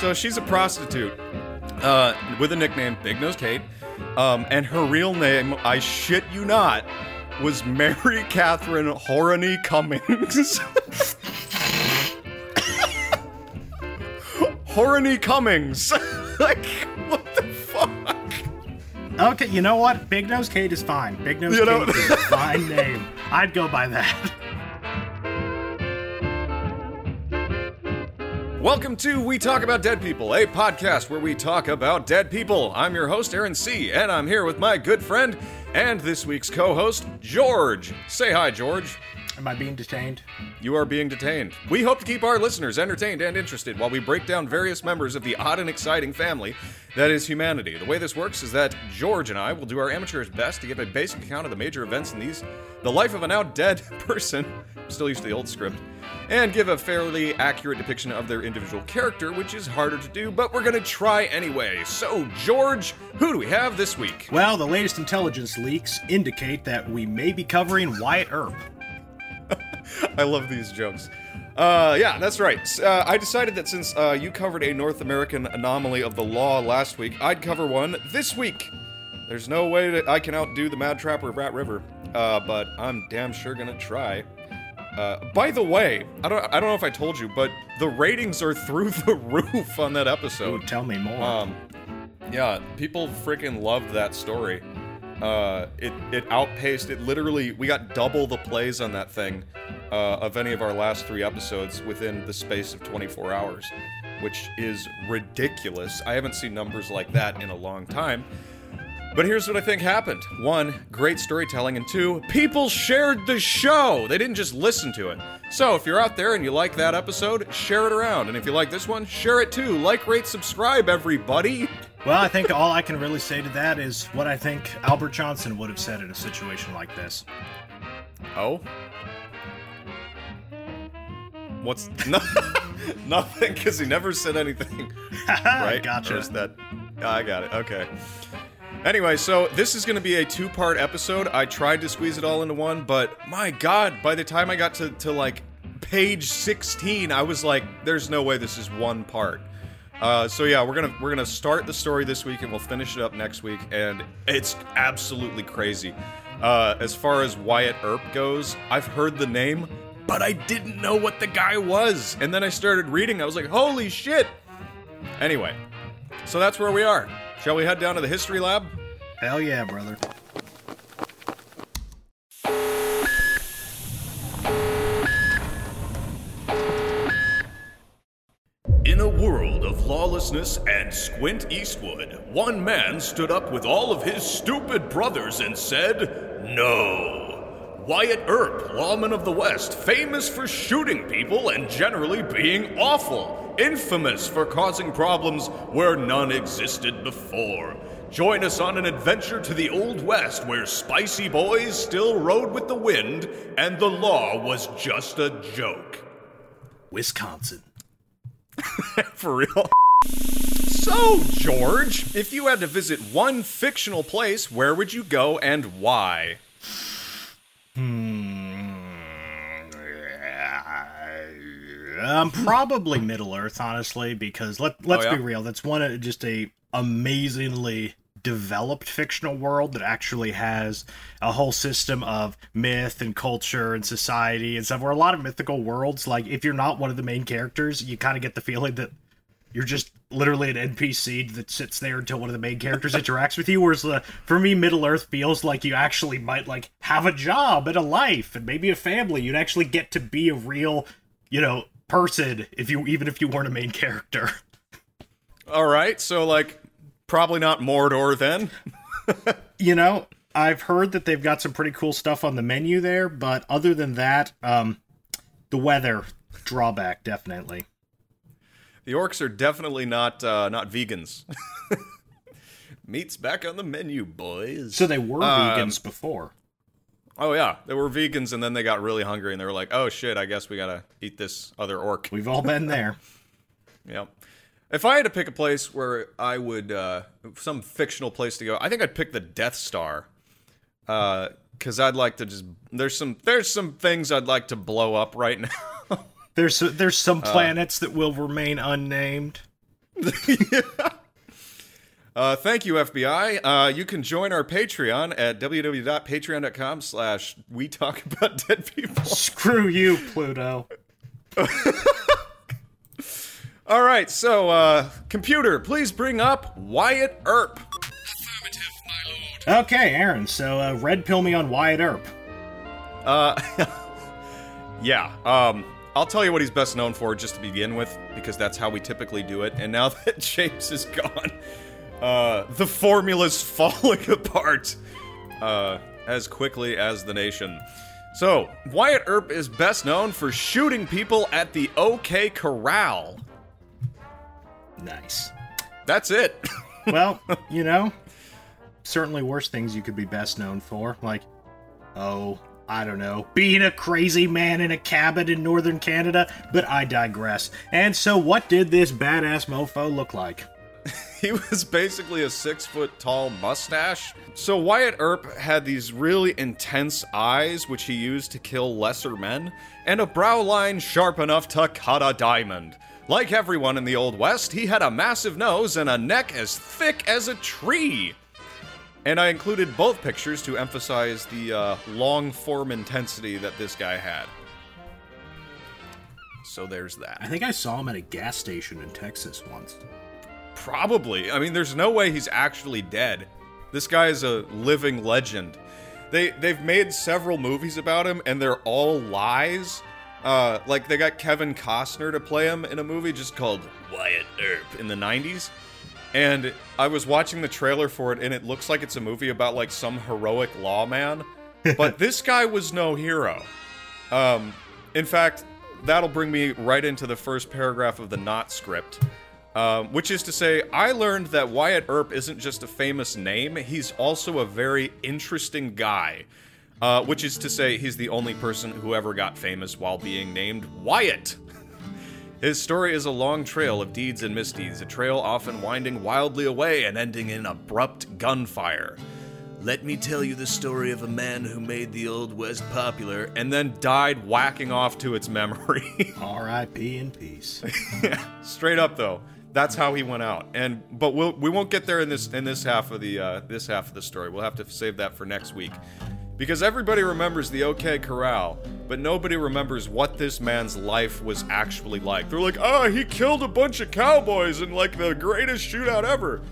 So she's a prostitute uh, with a nickname Big Nose Kate, um, and her real name, I shit you not, was Mary Catherine Horany Cummings. Horany Cummings. like, what the fuck? Okay, you know what? Big Nose Kate is fine. Big Nose You Kate know- is a fine name. I'd go by that. Welcome to We Talk About Dead People, a podcast where we talk about dead people. I'm your host, Aaron C., and I'm here with my good friend and this week's co host, George. Say hi, George. Am I being detained? You are being detained. We hope to keep our listeners entertained and interested while we break down various members of the odd and exciting family that is humanity. The way this works is that George and I will do our amateur's best to give a basic account of the major events in these, the life of a now dead person, still used to the old script, and give a fairly accurate depiction of their individual character, which is harder to do, but we're gonna try anyway. So, George, who do we have this week? Well, the latest intelligence leaks indicate that we may be covering Wyatt Earp. I love these jokes. Uh, yeah, that's right. Uh, I decided that since uh, you covered a North American anomaly of the law last week, I'd cover one this week. There's no way that I can outdo the Mad Trapper of Rat River, uh, but I'm damn sure gonna try. Uh, by the way, I don't, I don't know if I told you, but the ratings are through the roof on that Oh, episode. tell me more. Um, yeah, people freaking loved that story. Uh, it it outpaced it. Literally, we got double the plays on that thing uh, of any of our last three episodes within the space of 24 hours, which is ridiculous. I haven't seen numbers like that in a long time. But here's what I think happened. One, great storytelling, and two, people shared the show. They didn't just listen to it. So if you're out there and you like that episode, share it around. And if you like this one, share it too. Like, rate, subscribe, everybody. well, I think all I can really say to that is what I think Albert Johnson would have said in a situation like this. Oh? What's no, nothing? Because he never said anything, right? Gotcha. That? I got it. Okay. Anyway, so this is going to be a two-part episode. I tried to squeeze it all into one, but my God, by the time I got to to like page 16, I was like, "There's no way this is one part." Uh, so yeah, we're gonna we're gonna start the story this week and we'll finish it up next week, and it's absolutely crazy. Uh, as far as Wyatt Earp goes, I've heard the name, but I didn't know what the guy was, and then I started reading. I was like, "Holy shit!" Anyway, so that's where we are. Shall we head down to the history lab? Hell yeah, brother. In a world of lawlessness and Squint Eastwood, one man stood up with all of his stupid brothers and said, No. Wyatt Earp, lawman of the West, famous for shooting people and generally being awful, infamous for causing problems where none existed before. Join us on an adventure to the Old West where spicy boys still rode with the wind and the law was just a joke. Wisconsin. For real? So, George, if you had to visit one fictional place, where would you go and why? Um, probably Middle Earth, honestly, because let let's Oh, yeah? be real. That's one of just a amazingly developed fictional world that actually has a whole system of myth and culture and society and stuff. Where a lot of mythical worlds, like if you're not one of the main characters, you kind of get the feeling that you're just literally an NPC that sits there until one of the main characters interacts with you. Whereas the, for me, Middle Earth feels like you actually might like have a job and a life and maybe a family. You'd actually get to be a real, you know, person if you even if you weren't a main character. All right, so like probably not Mordor then. You know, I've heard that they've got some pretty cool stuff on the menu there, but other than that, um, the weather drawback definitely. The orcs are definitely not uh, not vegans. Meat's back on the menu, boys. So they were Um, vegans before. oh yeah, they were vegans, and then they got really hungry, and they were like, "Oh shit, I guess we gotta eat this other orc." We've all been there. Yep. If I had to pick a place where I would, uh, some fictional place to go, I think I'd pick the Death Star. Uh, cause I'd like to just, there's some, there's some things I'd like to blow up right now. There's there's Uh, some planets that will remain unnamed. Uh, thank you, FBI. Uh, you can join our Patreon at www.patreon.com slash we talk about dead people. Screw you, Pluto. All right, so, uh, computer, please bring up Wyatt Earp. Okay, Aaron. So, uh, red pill me on Wyatt Earp. Uh, yeah, um, I'll tell you what he's best known for just to begin with, because that's how we typically do it. And now that James is gone, uh, the formula's falling apart, uh, as quickly as the nation. So, Wyatt Earp is best known for shooting people at the OK Corral. Nice. That's it. Well, you know, certainly worse things you could be best known for, like, oh, I don't know, being a crazy man in a cabin in northern Canada, but I digress. And so, what did this badass mofo look like? he was basically a six foot tall mustache. So Wyatt Earp had these really intense eyes, which he used to kill lesser men, and a brow line sharp enough to cut a diamond. Like everyone in the Old West, he had a massive nose and a neck as thick as a tree. And I included both pictures to emphasize the uh, long form intensity that this guy had. So there's that. I think I saw him at a gas station in Texas once. Probably. I mean, there's no way he's actually dead. This guy is a living legend. They they've made several movies about him, and they're all lies. Uh, like they got Kevin Costner to play him in a movie just called Wyatt Earp in the '90s, and I was watching the trailer for it, and it looks like it's a movie about like some heroic lawman, but this guy was no hero. Um, in fact, that'll bring me right into the first paragraph of the not script. Um, which is to say, I learned that Wyatt Earp isn't just a famous name, he's also a very interesting guy. Uh, which is to say, he's the only person who ever got famous while being named Wyatt. His story is a long trail of deeds and misdeeds, a trail often winding wildly away and ending in abrupt gunfire. Let me tell you the story of a man who made the Old West popular and then died whacking off to its memory. R.I.P. in peace. yeah, straight up though. That's how he went out. And but we'll we won't get there in this in this half of the uh, this half of the story. We'll have to save that for next week. Because everybody remembers the OK Corral, but nobody remembers what this man's life was actually like. They're like, "Oh, he killed a bunch of cowboys in like the greatest shootout ever."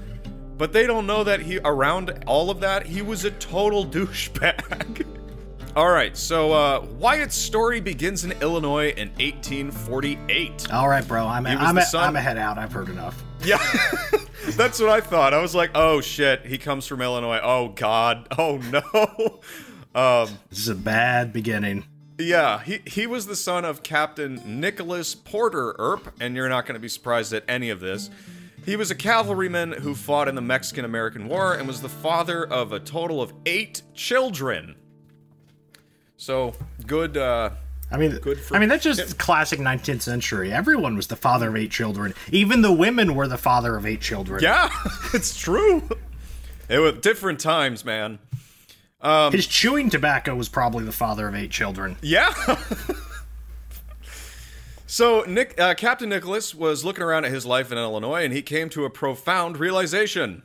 But they don't know that he around all of that, he was a total douchebag. All right, so uh, Wyatt's story begins in Illinois in 1848. All right, bro. I'm a, I'm a, I'm a head out. I've heard enough. Yeah, that's what I thought. I was like, oh shit, he comes from Illinois. Oh god. Oh no. Um, This is a bad beginning. yeah, he he was the son of Captain Nicholas Porter Earp, and you're not going to be surprised at any of this. He was a cavalryman who fought in the Mexican American War and was the father of a total of eight children. So good. Uh, I mean, Good for I mean that's just classic 19th century. Everyone was the father of eight children. Even the women were the father of eight children. yeah, it's true. It was different times, man. His chewing tobacco was probably the father of eight children. Yeah. so Nick, uh, Captain Nicholas was looking around at his life in Illinois, and he came to a profound realization: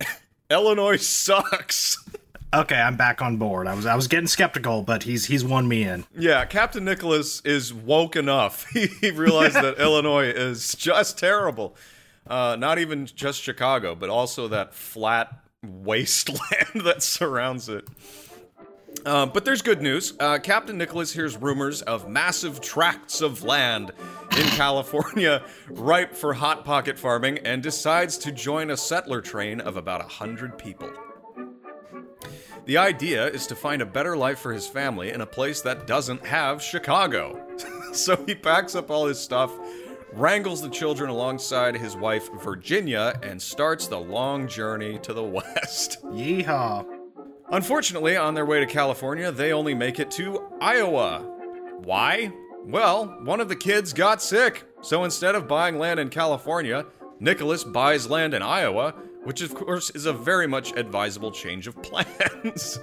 Illinois sucks. Okay, I'm back on board. I was I was getting skeptical, but he's he's won me in. yeah, Captain Nicholas is woke enough. He, he realized that Illinois is just terrible. Uh, not even just Chicago, but also that flat wasteland that surrounds it. Um, but there's good news. Uh, Captain Nicholas hears rumors of massive tracts of land in California ripe for hot pocket farming and decides to join a settler train of about a hundred people. The idea is to find a better life for his family in a place that doesn't have Chicago. so he packs up all his stuff, wrangles the children alongside his wife Virginia, and starts the long journey to the west. Yeehaw! Unfortunately, on their way to California, they only make it to Iowa. Why? Well, one of the kids got sick, so instead of buying land in California, Nicholas buys land in Iowa, which of course is a very much advisable change of plans.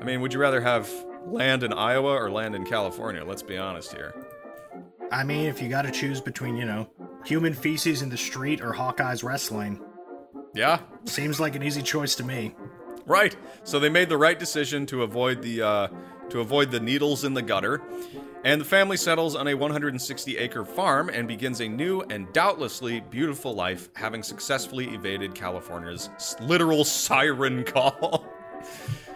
I mean, would you rather have land in Iowa or land in California? Let's be honest here. I mean, if you got to choose between you know human feces in the street or Hawkeye's wrestling. Yeah, Seems like an easy choice to me. Right. So they made the right decision to avoid the uh, to avoid the needles in the gutter, and the family settles on a 160 acre farm and begins a new and doubtlessly beautiful life, having successfully evaded California's literal siren call.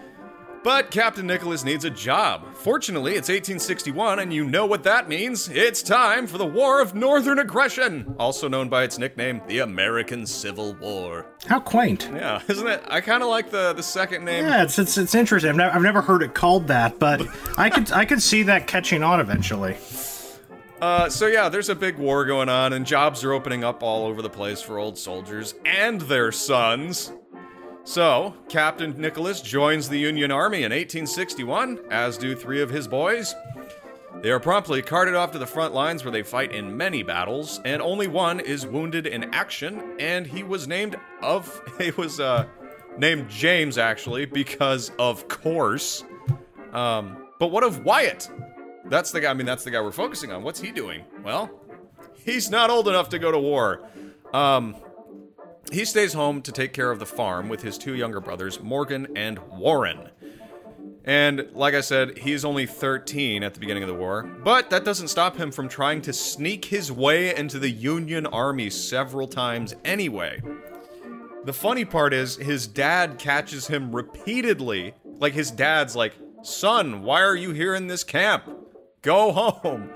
But Captain Nicholas needs a job. Fortunately, it's 1861, and you know what that means. It's time for the War of Northern Aggression, also known by its nickname, the American Civil War. How quaint. Yeah, isn't it? I kind of like the the second name. Yeah, it's it's, it's interesting. I've, never I've never heard it called that, but I could I could see that catching on eventually. Uh, so yeah, there's a big war going on, and jobs are opening up all over the place for old soldiers and their sons. So, Captain Nicholas joins the Union Army in 1861, as do three of his boys. They are promptly carted off to the front lines where they fight in many battles, and only one is wounded in action, and he was named of he was uh named James actually because of course. Um, but what of Wyatt? That's the guy. I mean, that's the guy we're focusing on. What's he doing? Well, he's not old enough to go to war. Um, he stays home to take care of the farm with his two younger brothers, Morgan and Warren. And like I said, he's only 13 at the beginning of the war, but that doesn't stop him from trying to sneak his way into the Union Army several times anyway. The funny part is, his dad catches him repeatedly. Like, his dad's like, Son, why are you here in this camp? Go home.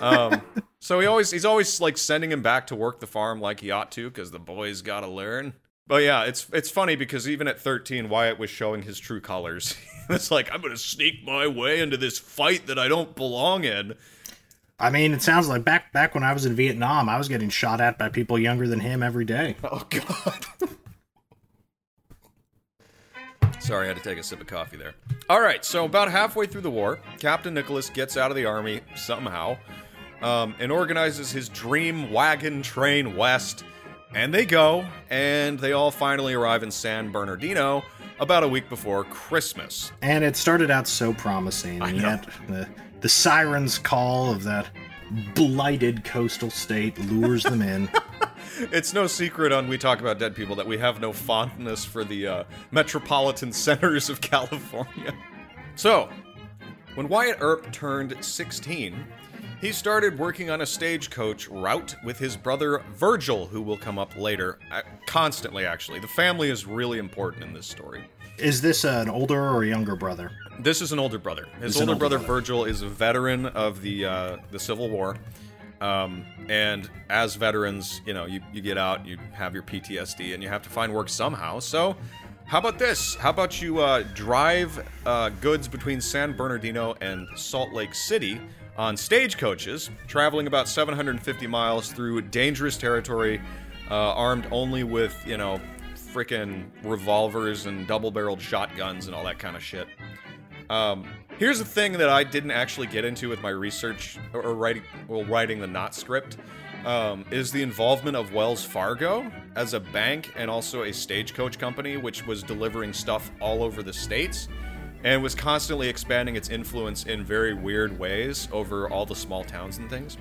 Um, so he always he's always like sending him back to work the farm like he ought to because the boys gotta learn. But yeah, it's it's funny because even at 13, Wyatt was showing his true colors. it's like I'm gonna sneak my way into this fight that I don't belong in. I mean, it sounds like back back when I was in Vietnam, I was getting shot at by people younger than him every day. Oh god. Sorry, I had to take a sip of coffee there. All right, so about halfway through the war, Captain Nicholas gets out of the army somehow um, and organizes his dream wagon train west. And they go, and they all finally arrive in San Bernardino about a week before Christmas. And it started out so promising, and know. yet the the siren's call of that blighted coastal state lures them in. It's no secret on We Talk About Dead People that we have no fondness for the uh, metropolitan centers of California. So, when Wyatt Earp turned 16, he started working on a stagecoach route with his brother Virgil, who will come up later. Uh, constantly, actually. The family is really important in this story. Is this an older or a younger brother? This is an older brother. His older older brother, brother. Virgil is a veteran of the uh, the Civil War, um, and as veterans, you know, you, you get out, you have your PTSD, and you have to find work somehow. So, how about this? How about you uh, drive uh, goods between San Bernardino and Salt Lake City on stagecoaches, traveling about 750 miles through dangerous territory, uh, armed only with you know freaking revolvers and double-barreled shotguns and all that kind of shit. Um, here's the thing that I didn't actually get into with my research or, or writing, well, writing the not script, um, is the involvement of Wells Fargo as a bank and also a stagecoach company, which was delivering stuff all over the states, and was constantly expanding its influence in very weird ways over all the small towns and things.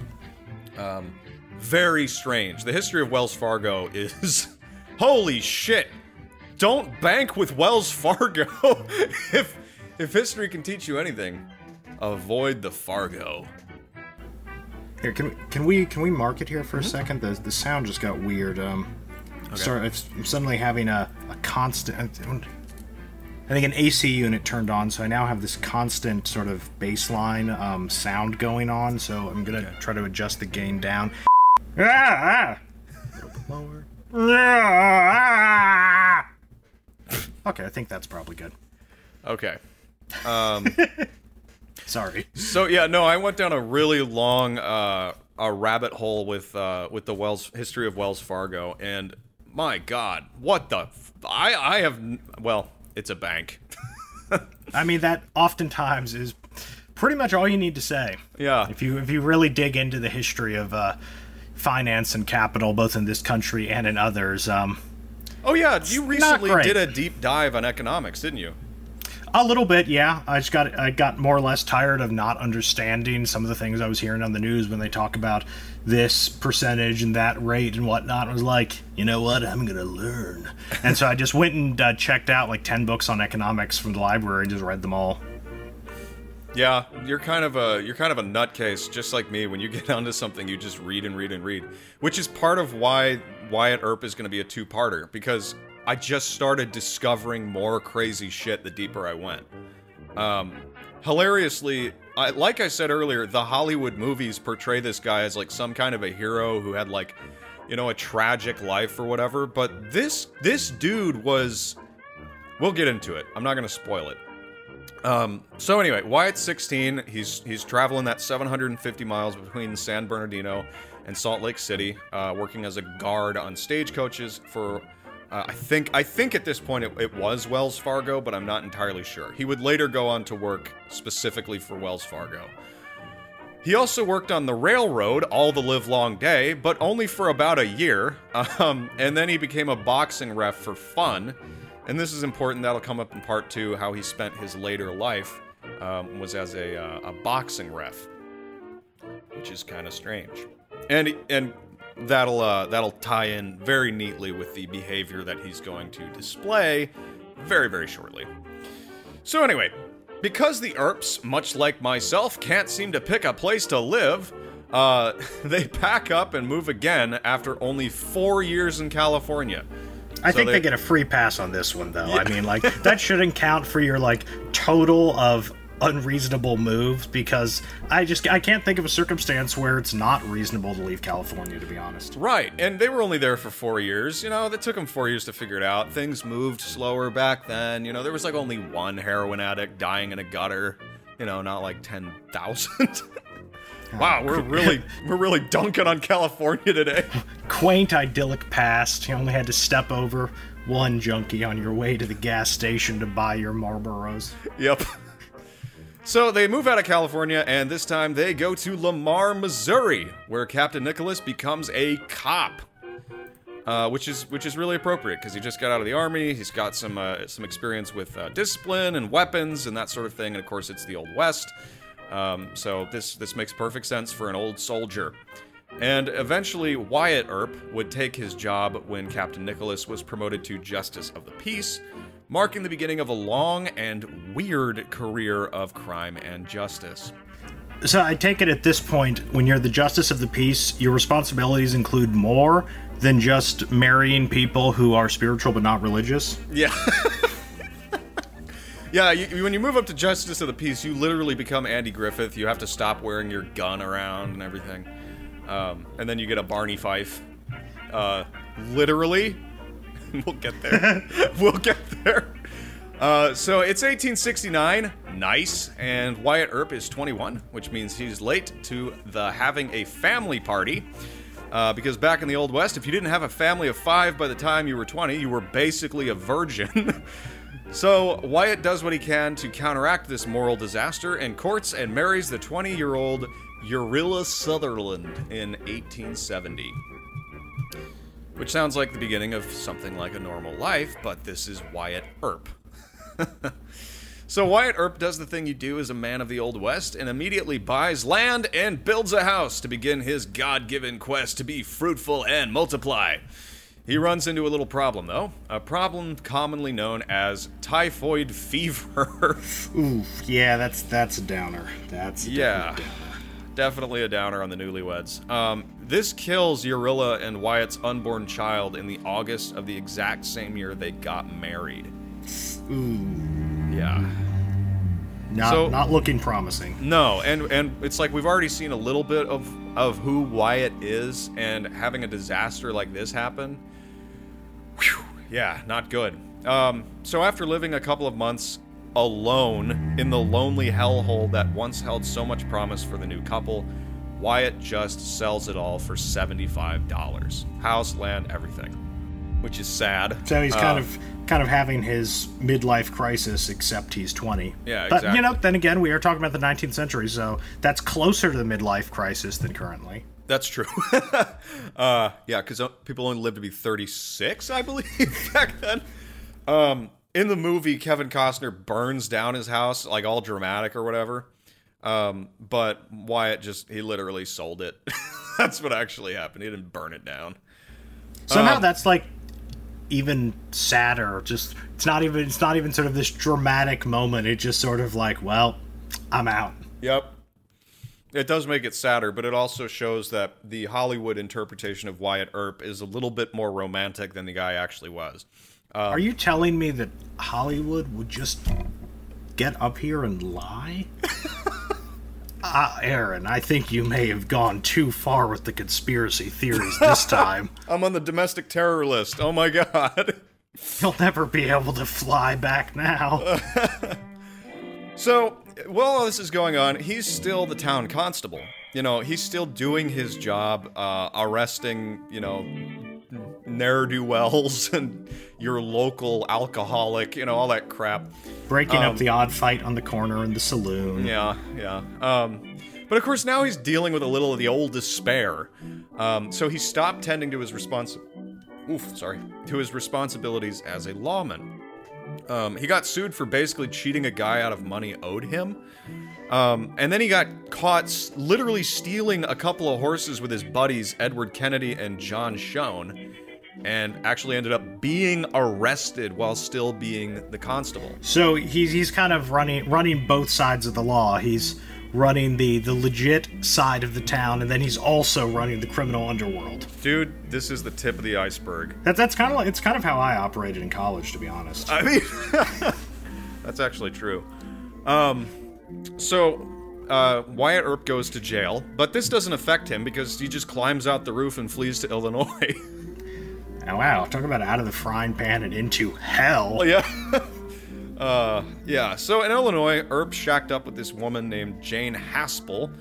Um, very strange. The history of Wells Fargo is holy shit. Don't bank with Wells Fargo. if if history can teach you anything, avoid the Fargo. Here, can we can we can we mark it here for a second? The the sound just got weird. Um, sorry, I'm suddenly having a a constant. I think an AC unit turned on, so I now have this constant sort of baseline um, sound going on. So I'm gonna try to adjust the gain down. Ah, ah. A little bit lower. Ah, ah. Okay, I think that's probably good. Okay. Um, Sorry. so yeah, no, I went down a really long uh, a rabbit hole with uh, with the Wells history of Wells Fargo, and my God, what the? F- I I have well, it's a bank. I mean, that oftentimes is pretty much all you need to say. Yeah. If you if you really dig into the history of uh, finance and capital, both in this country and in others, um, Oh yeah, you recently did a deep dive on economics, didn't you? A little bit, yeah. I just got I got more or less tired of not understanding some of the things I was hearing on the news when they talk about this percentage and that rate and whatnot. I was like, you know what? I'm gonna learn. And so I just went and uh, checked out like ten books on economics from the library and just read them all. Yeah, you're kind of a you're kind of a nutcase, just like me. When you get onto something, you just read and read and read, which is part of why Wyatt Earp is going to be a two-parter because I just started discovering more crazy shit the deeper I went. Um, hilariously, I, like I said earlier, the Hollywood movies portray this guy as like some kind of a hero who had like, you know, a tragic life or whatever. But this this dude was. We'll get into it. I'm not to spoil it. Um, so anyway, Wyatt's 16. He's he's traveling that 750 miles between San Bernardino and Salt Lake City, uh, working as a guard on stagecoaches for uh, I think I think at this point it, it, was Wells Fargo, but I'm not entirely sure. He would later go on to work specifically for Wells Fargo. He also worked on the railroad all the live long day, but only for about a year. Um, and then he became a boxing ref for fun. And this is important. That'll come up in part two. How he spent his later life um, was as a, uh, a boxing ref, which is kind of strange. And and that'll uh, that'll tie in very neatly with the behavior that he's going to display very very shortly. So anyway, because the Earps, much like myself, can't seem to pick a place to live, uh, they pack up and move again after only four years in California. I so think they, they, get a free pass on this one, though. Yeah. I mean, like that shouldn't count for your like total of unreasonable moves because I just I can't think of a circumstance where it's not reasonable to leave California to be honest. Right. And they were only there for 4 years. You know, it took them 4 years to figure it out. Things moved slower back then. You know, there was like only one heroin addict dying in a gutter. You know, not like 10,000. wow, we're really we're really dunking on California today. Quaint idyllic past. You only had to step over one junkie on your way to the gas station to buy your Marlboros. Yep. So they move out of California, and this time they go to Lamar, Missouri, where Captain Nicholas becomes a cop. Uh, which is which is really appropriate because he just got out of the army. He's got some uh, some experience with uh, discipline and weapons and that sort of thing. And of course, it's the old west, um, so this this makes perfect sense for an old soldier. And eventually, Wyatt Earp would take his job when Captain Nicholas was promoted to Justice of the Peace, marking the beginning of a long and weird career of crime and justice. So I take it at this point, when you're the justice of the peace, your responsibilities include more than just marrying people who are spiritual but not religious. Yeah. yeah, you, when you move up to justice of the peace, you literally become Andy Griffith. You have to stop wearing your gun around and everything, um, and then you get a Barney Fife. Uh, literally, we'll get there. we'll get there. Uh, so it's 1869. Nice. And Wyatt Earp is 21, which means he's late to the having a family party. Uh, because back in the Old West, if you didn't have a family of five by the time you were 20, you were basically a virgin. so Wyatt does what he can to counteract this moral disaster and courts and marries the 20 year old Urilla Sutherland in 1870. Which sounds like the beginning of something like a normal life, but this is Wyatt Earp. so Wyatt Earp does the thing you do as a man of the Old West and immediately buys land and builds a house to begin his God given quest to be fruitful and multiply. He runs into a little problem, though. A problem commonly known as typhoid fever. Oof, yeah, that's that's a downer. That's yeah. Downer definitely a downer on the newlyweds. Um, this kills Urilla and Wyatt's unborn child in the August of the exact same year they got married. Ooh. Yeah. Not so, not looking promising. No, and and it's like we've already seen a little bit of of who Wyatt is, and having a disaster like this happen. Whew, yeah, not good. Um, so after living a couple of months alone in the lonely hellhole that once held so much promise for the new couple, Wyatt just sells it all for $75. House, land, everything. Which is sad. So he's kind uh, of kind of having his midlife crisis, except he's 20. Yeah, exactly. But, you know, then again, we are talking about the 19th century, so that's closer to the midlife crisis than currently. That's true. uh, yeah, because uh, people only lived to be 36, I believe, back then. Um, in the movie, Kevin Costner burns down his house, like all dramatic or whatever. Um, but Wyatt just he literally sold it. that's what actually happened. He didn't burn it down. Somehow Um, that's like even sadder. Just it's not even it's not even sort of this dramatic moment. It just sort of like, well, I'm out. Yep. It does make it sadder, but it also shows that the Hollywood interpretation of Wyatt Earp is a little bit more romantic than the guy actually was. Are you telling me that Hollywood would just get up here and lie? Ah, Aaron, I think you may have gone too far with the conspiracy theories this time. I'm on the domestic terror list. Oh my god. You'll never be able to fly back now. So, while all this is going on, he's still the town constable. You know, he's still doing his job, uh, arresting, you know, ne'er do wells and your local alcoholic, you know, all that crap. Breaking up the odd fight on the corner in the saloon. Yeah, yeah. Um, but of course, now he's dealing with a little of the old despair. Um, so he stopped tending to his respons- Oof, sorry, to his responsibilities as a lawman. Um, he got sued for basically cheating a guy out of money owed him. Um, and then he got caught s- literally stealing a couple of horses with his buddies, Edward Kennedy and John Shown, and actually ended up being arrested while still being the constable. So he's he's kind of running running both sides of the law. He's running the the legit side of the town, and then he's also running the criminal underworld. Dude, this is the tip of the iceberg. That, that's kind of like it's kind of how I operated in college, to be honest. I mean, that's actually true. Um, so uh, Wyatt Earp goes to jail, but this doesn't affect him because he just climbs out the roof and flees to Illinois. Oh, wow, talk about out of the frying pan and into hell. yeah. uh, yeah. So in Illinois, Earp shacked up with this woman named Jane Haspel.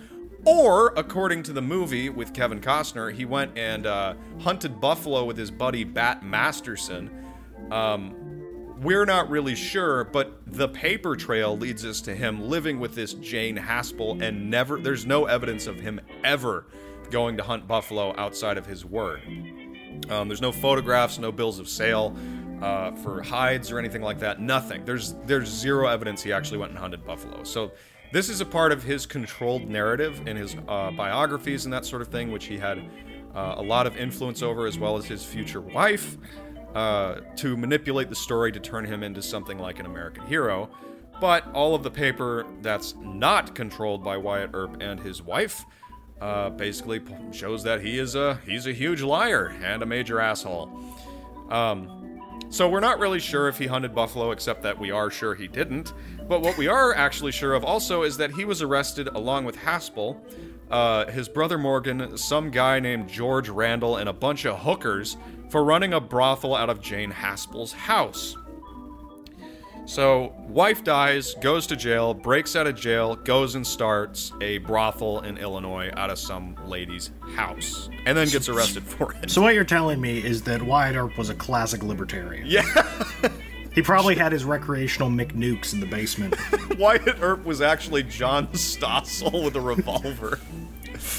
Or, according to the movie with Kevin Costner, he went and uh, hunted buffalo with his buddy Bat Masterson. Um, we're not really sure, but the paper trail leads us to him living with this Jane Haspel, and never, there's no evidence of him ever going to hunt buffalo outside of his word. Um, there's no photographs, no bills of sale uh, for hides or anything like that. Nothing. There's there's zero evidence he actually went and hunted buffalo. So this is a part of his controlled narrative in his uh, biographies and that sort of thing, which he had uh, a lot of influence over, as well as his future wife, uh, to manipulate the story to turn him into something like an American hero. But all of the paper that's not controlled by Wyatt Earp and his wife uh, basically shows that he is a he's a huge liar and a major asshole. Um, so we're not really sure if he hunted buffalo, except that we are sure he didn't. But what we are actually sure of also is that he was arrested along with Haspel, uh, his brother Morgan, some guy named George Randall, and a bunch of hookers for running a brothel out of Jane Haspel's house. So, wife dies, goes to jail, breaks out of jail, goes and starts a brothel in Illinois out of some lady's house, and then gets arrested for it. So what you're telling me is that Wyatt Earp was a classic libertarian. Yeah, He probably had his recreational McNukes in the basement. Wyatt Earp was actually John Stossel with a revolver.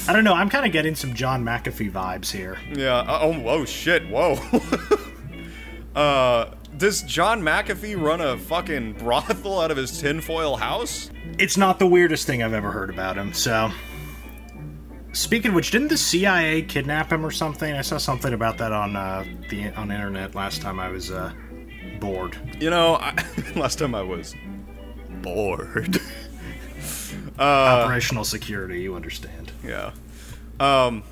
I don't know. I'm kind of getting some John McAfee vibes here. Yeah. uh, Oh, whoa, shit, whoa. uh, does John McAfee run a fucking brothel out of his tinfoil house? It's not the weirdest thing I've ever heard about him. So, speaking of which, didn't the CIA kidnap him or something? I saw something about that on uh, the on internet last time I was uh, bored. You know, I, last time I was bored. Uh, Operational security, you understand? Yeah. Um,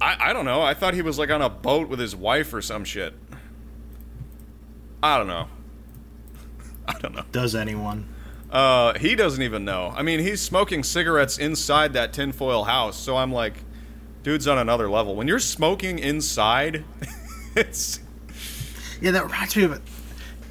I, I don't know. I thought he was like on a boat with his wife or some shit. I don't know. I don't know. Does anyone? Uh, he doesn't even know. I mean, he's smoking cigarettes inside that tinfoil house, so I'm like, dude's on another level. When you're smoking inside, it's. Yeah, that reminds me of it.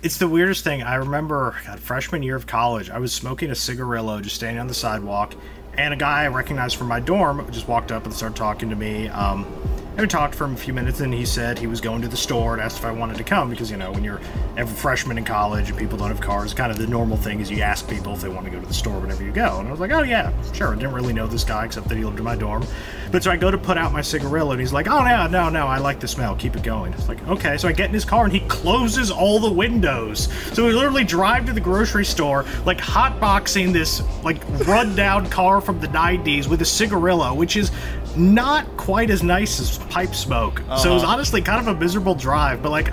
It's the weirdest thing. I remember, God, freshman year of college, I was smoking a cigarillo just standing on the sidewalk, and a guy I recognized from my dorm just walked up and started talking to me. Um, And we talked for a few minutes, and he said he was going to the store and asked if I wanted to come because, you know, when you're a freshman in college and people don't have cars, kind of the normal thing is you ask people if they want to go to the store whenever you go. And I was like, oh, yeah, sure. I didn't really know this guy except that he lived in my dorm. But so I go to put out my cigarillo, and he's like, oh, no, no, no, I like the smell. Keep it going. It's like, okay. So I get in his car, and he closes all the windows. So we literally drive to the grocery store, like hotboxing this, like, run down car from the 90s with a cigarillo, which is not quite as nice as pipe smoke. Uh-huh. So it was uh-huh. honestly kind of a miserable drive, but like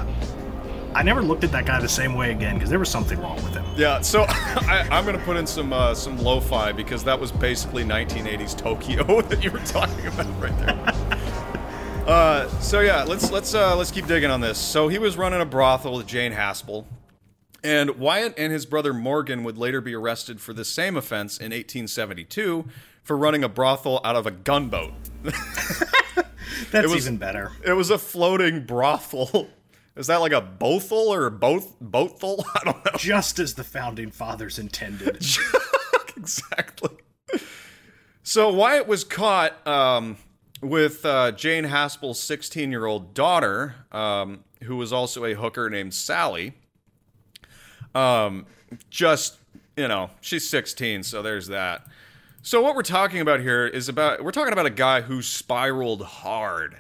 I never looked at that guy the same way again because there was something wrong with him. Yeah, so I, am gonna put in some uh, some lo-fi because that was basically 1980s Tokyo that you were talking about right there. uh, so yeah, let's let's uh, let's keep digging on this. So he was running a brothel with Jane Haspel, and Wyatt and his brother Morgan would later be arrested for the same offense in 1872 for running a brothel out of a gunboat. That's was, even better. It was a floating brothel. Is that like a bothel or both bothel? I don't know. Just as the founding fathers intended. exactly. So Wyatt was caught um, with uh, Jane Haspel's 16 year old daughter, um, who was also a hooker named Sally. Um, just, you know, she's 16, so there's that. So what we're talking about here is about we're talking about a guy who spiraled hard.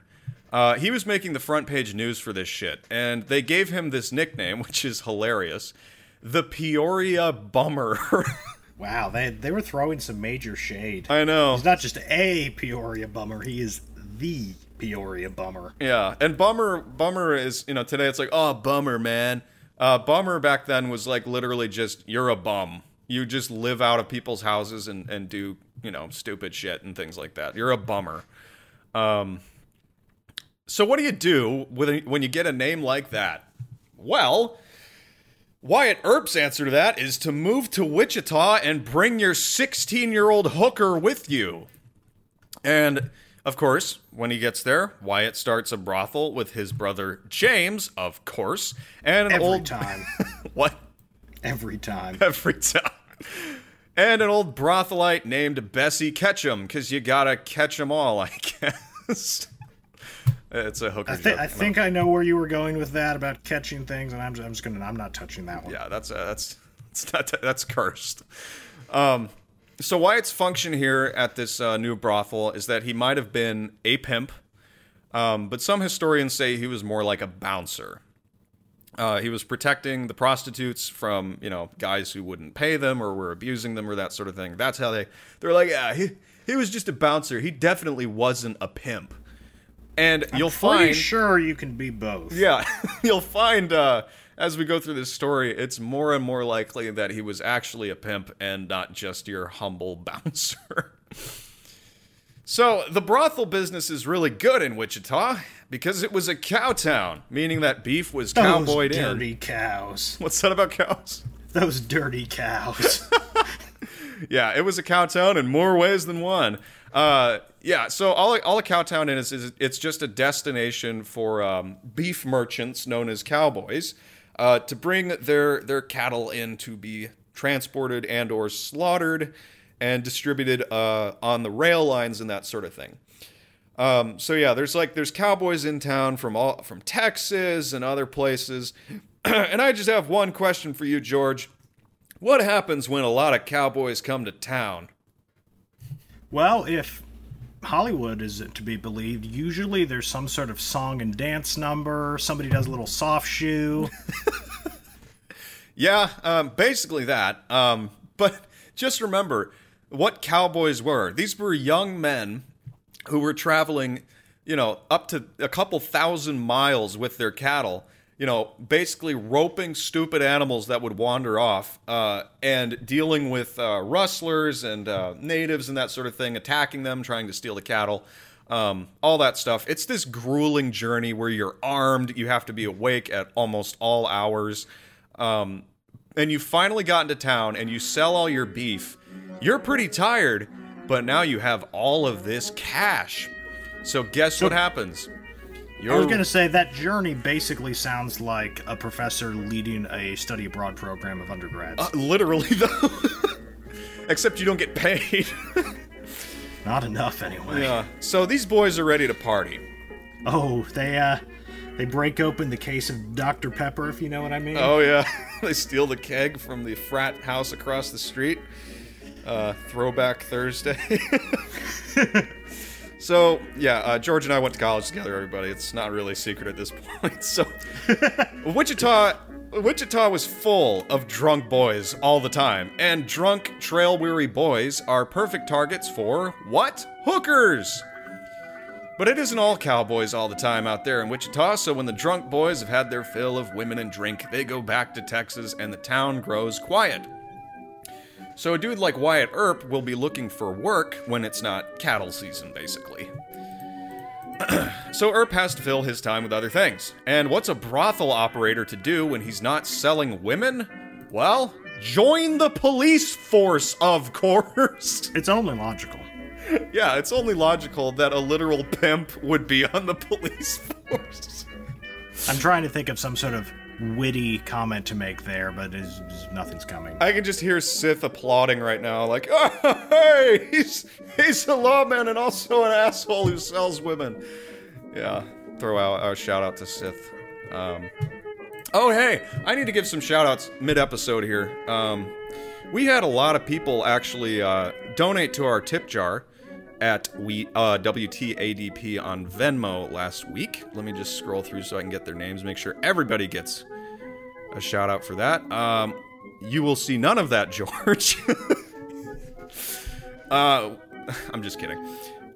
Uh, he was making the front page news for this shit, and they gave him this nickname, which is hilarious, the Peoria Bummer. wow, they they were throwing some major shade. I know. He's not just a Peoria Bummer; he is the Peoria Bummer. Yeah, and Bummer Bummer is you know today it's like oh Bummer man. Uh, bummer back then was like literally just you're a bum you just live out of people's houses and, and do you know stupid shit and things like that you're a bummer um, so what do you do with when you get a name like that well Wyatt Earp's answer to that is to move to Wichita and bring your 16 year old hooker with you. And of course, when he gets there, Wyatt starts a brothel with his brother James, of course, and an Every old time. what? Every time. Every time and an old brothelite named Bessie Ketchum, because you gotta catch them all, I guess. it's a hooker I, th- I think I know where you were going with that about catching things, and I'm just, I'm just gonna I'm not touching that one. Yeah, that's uh, that's that's not, that's cursed. Um, so Wyatt's function here at this uh, new brothel is that he might have been a pimp, um, but some historians say he was more like a bouncer. Uh, he was protecting the prostitutes from you know guys who wouldn't pay them or were abusing them or that sort of thing. That's how they they're like, yeah, he he was just a bouncer. He definitely wasn't a pimp. And I'm you'll find sure you can be both. Yeah, you'll find uh, as we go through this story, it's more and more likely that he was actually a pimp and not just your humble bouncer. So the brothel business is really good in Wichita because it was a cow town, meaning that beef was Those cowboyed dirty in. Dirty cows. What's that about cows? Those dirty cows. yeah, it was a cow town in more ways than one. Uh, yeah, so all all a cow town is is it's just a destination for um, beef merchants known as cowboys uh, to bring their their cattle in to be transported and or slaughtered and distributed uh, on the rail lines and that sort of thing. Um, so yeah, there's like there's cowboys in town from all from Texas and other places, and I just have one question for you, George. What happens when a lot of cowboys come to town? Well, if Hollywood is to be believed, usually there's some sort of song and dance number. Somebody does a little soft shoe. yeah, um, basically that. Um, but just remember what cowboys were. These were young men who were traveling, you know, up to a couple thousand miles with their cattle, you know, basically roping stupid animals that would wander off uh, and dealing with uh, rustlers and uh, natives and that sort of thing, attacking them, trying to steal the cattle. Um, all that stuff. It's this grueling journey where you're armed, you have to be awake at almost all hours. Um, and you finally got into town and you sell all your beef. You're pretty tired, but now you have all of this cash. So guess what happens? You're... I was going to say that journey basically sounds like a professor leading a study abroad program of undergrads. Uh, literally, though. Except you don't get paid. Not enough, anyway. Yeah. So these boys are ready to party. Oh, they uh, they break open the case of Dr Pepper, if you know what I mean. Oh yeah, they steal the keg from the frat house across the street. Uh, throwback Thursday. so yeah, uh, George and I went to college together. Everybody, it's not really a secret at this point. So Wichita, Wichita was full of drunk boys all the time, and drunk, trail-weary boys are perfect targets for what? Hookers. But it isn't all cowboys all the time out there in Wichita, so when the drunk boys have had their fill of women and drink, they go back to Texas and the town grows quiet. So a dude like Wyatt Earp will be looking for work when it's not cattle season, basically. so Earp has to fill his time with other things. And what's a brothel operator to do when he's not selling women? Well, join the police force, of course. It's only logical. Yeah, it's only logical that a literal pimp would be on the police force. I'm trying to think of some sort of witty comment to make there, but it's- nothing's coming. I can just hear Sith applauding right now, like, oh, hey, he's he's a lawman and also an asshole who sells women. Yeah, throw out a shout out to Sith. Um, oh, hey, I need to give some shout outs mid episode here. Um, we had a lot of people actually uh, donate to our tip jar at we uh, WTADP on Venmo last week. Let me just scroll through so I can get their names, make sure everybody gets a shout out for that. Um, you will see none of that, George. uh, I'm just kidding.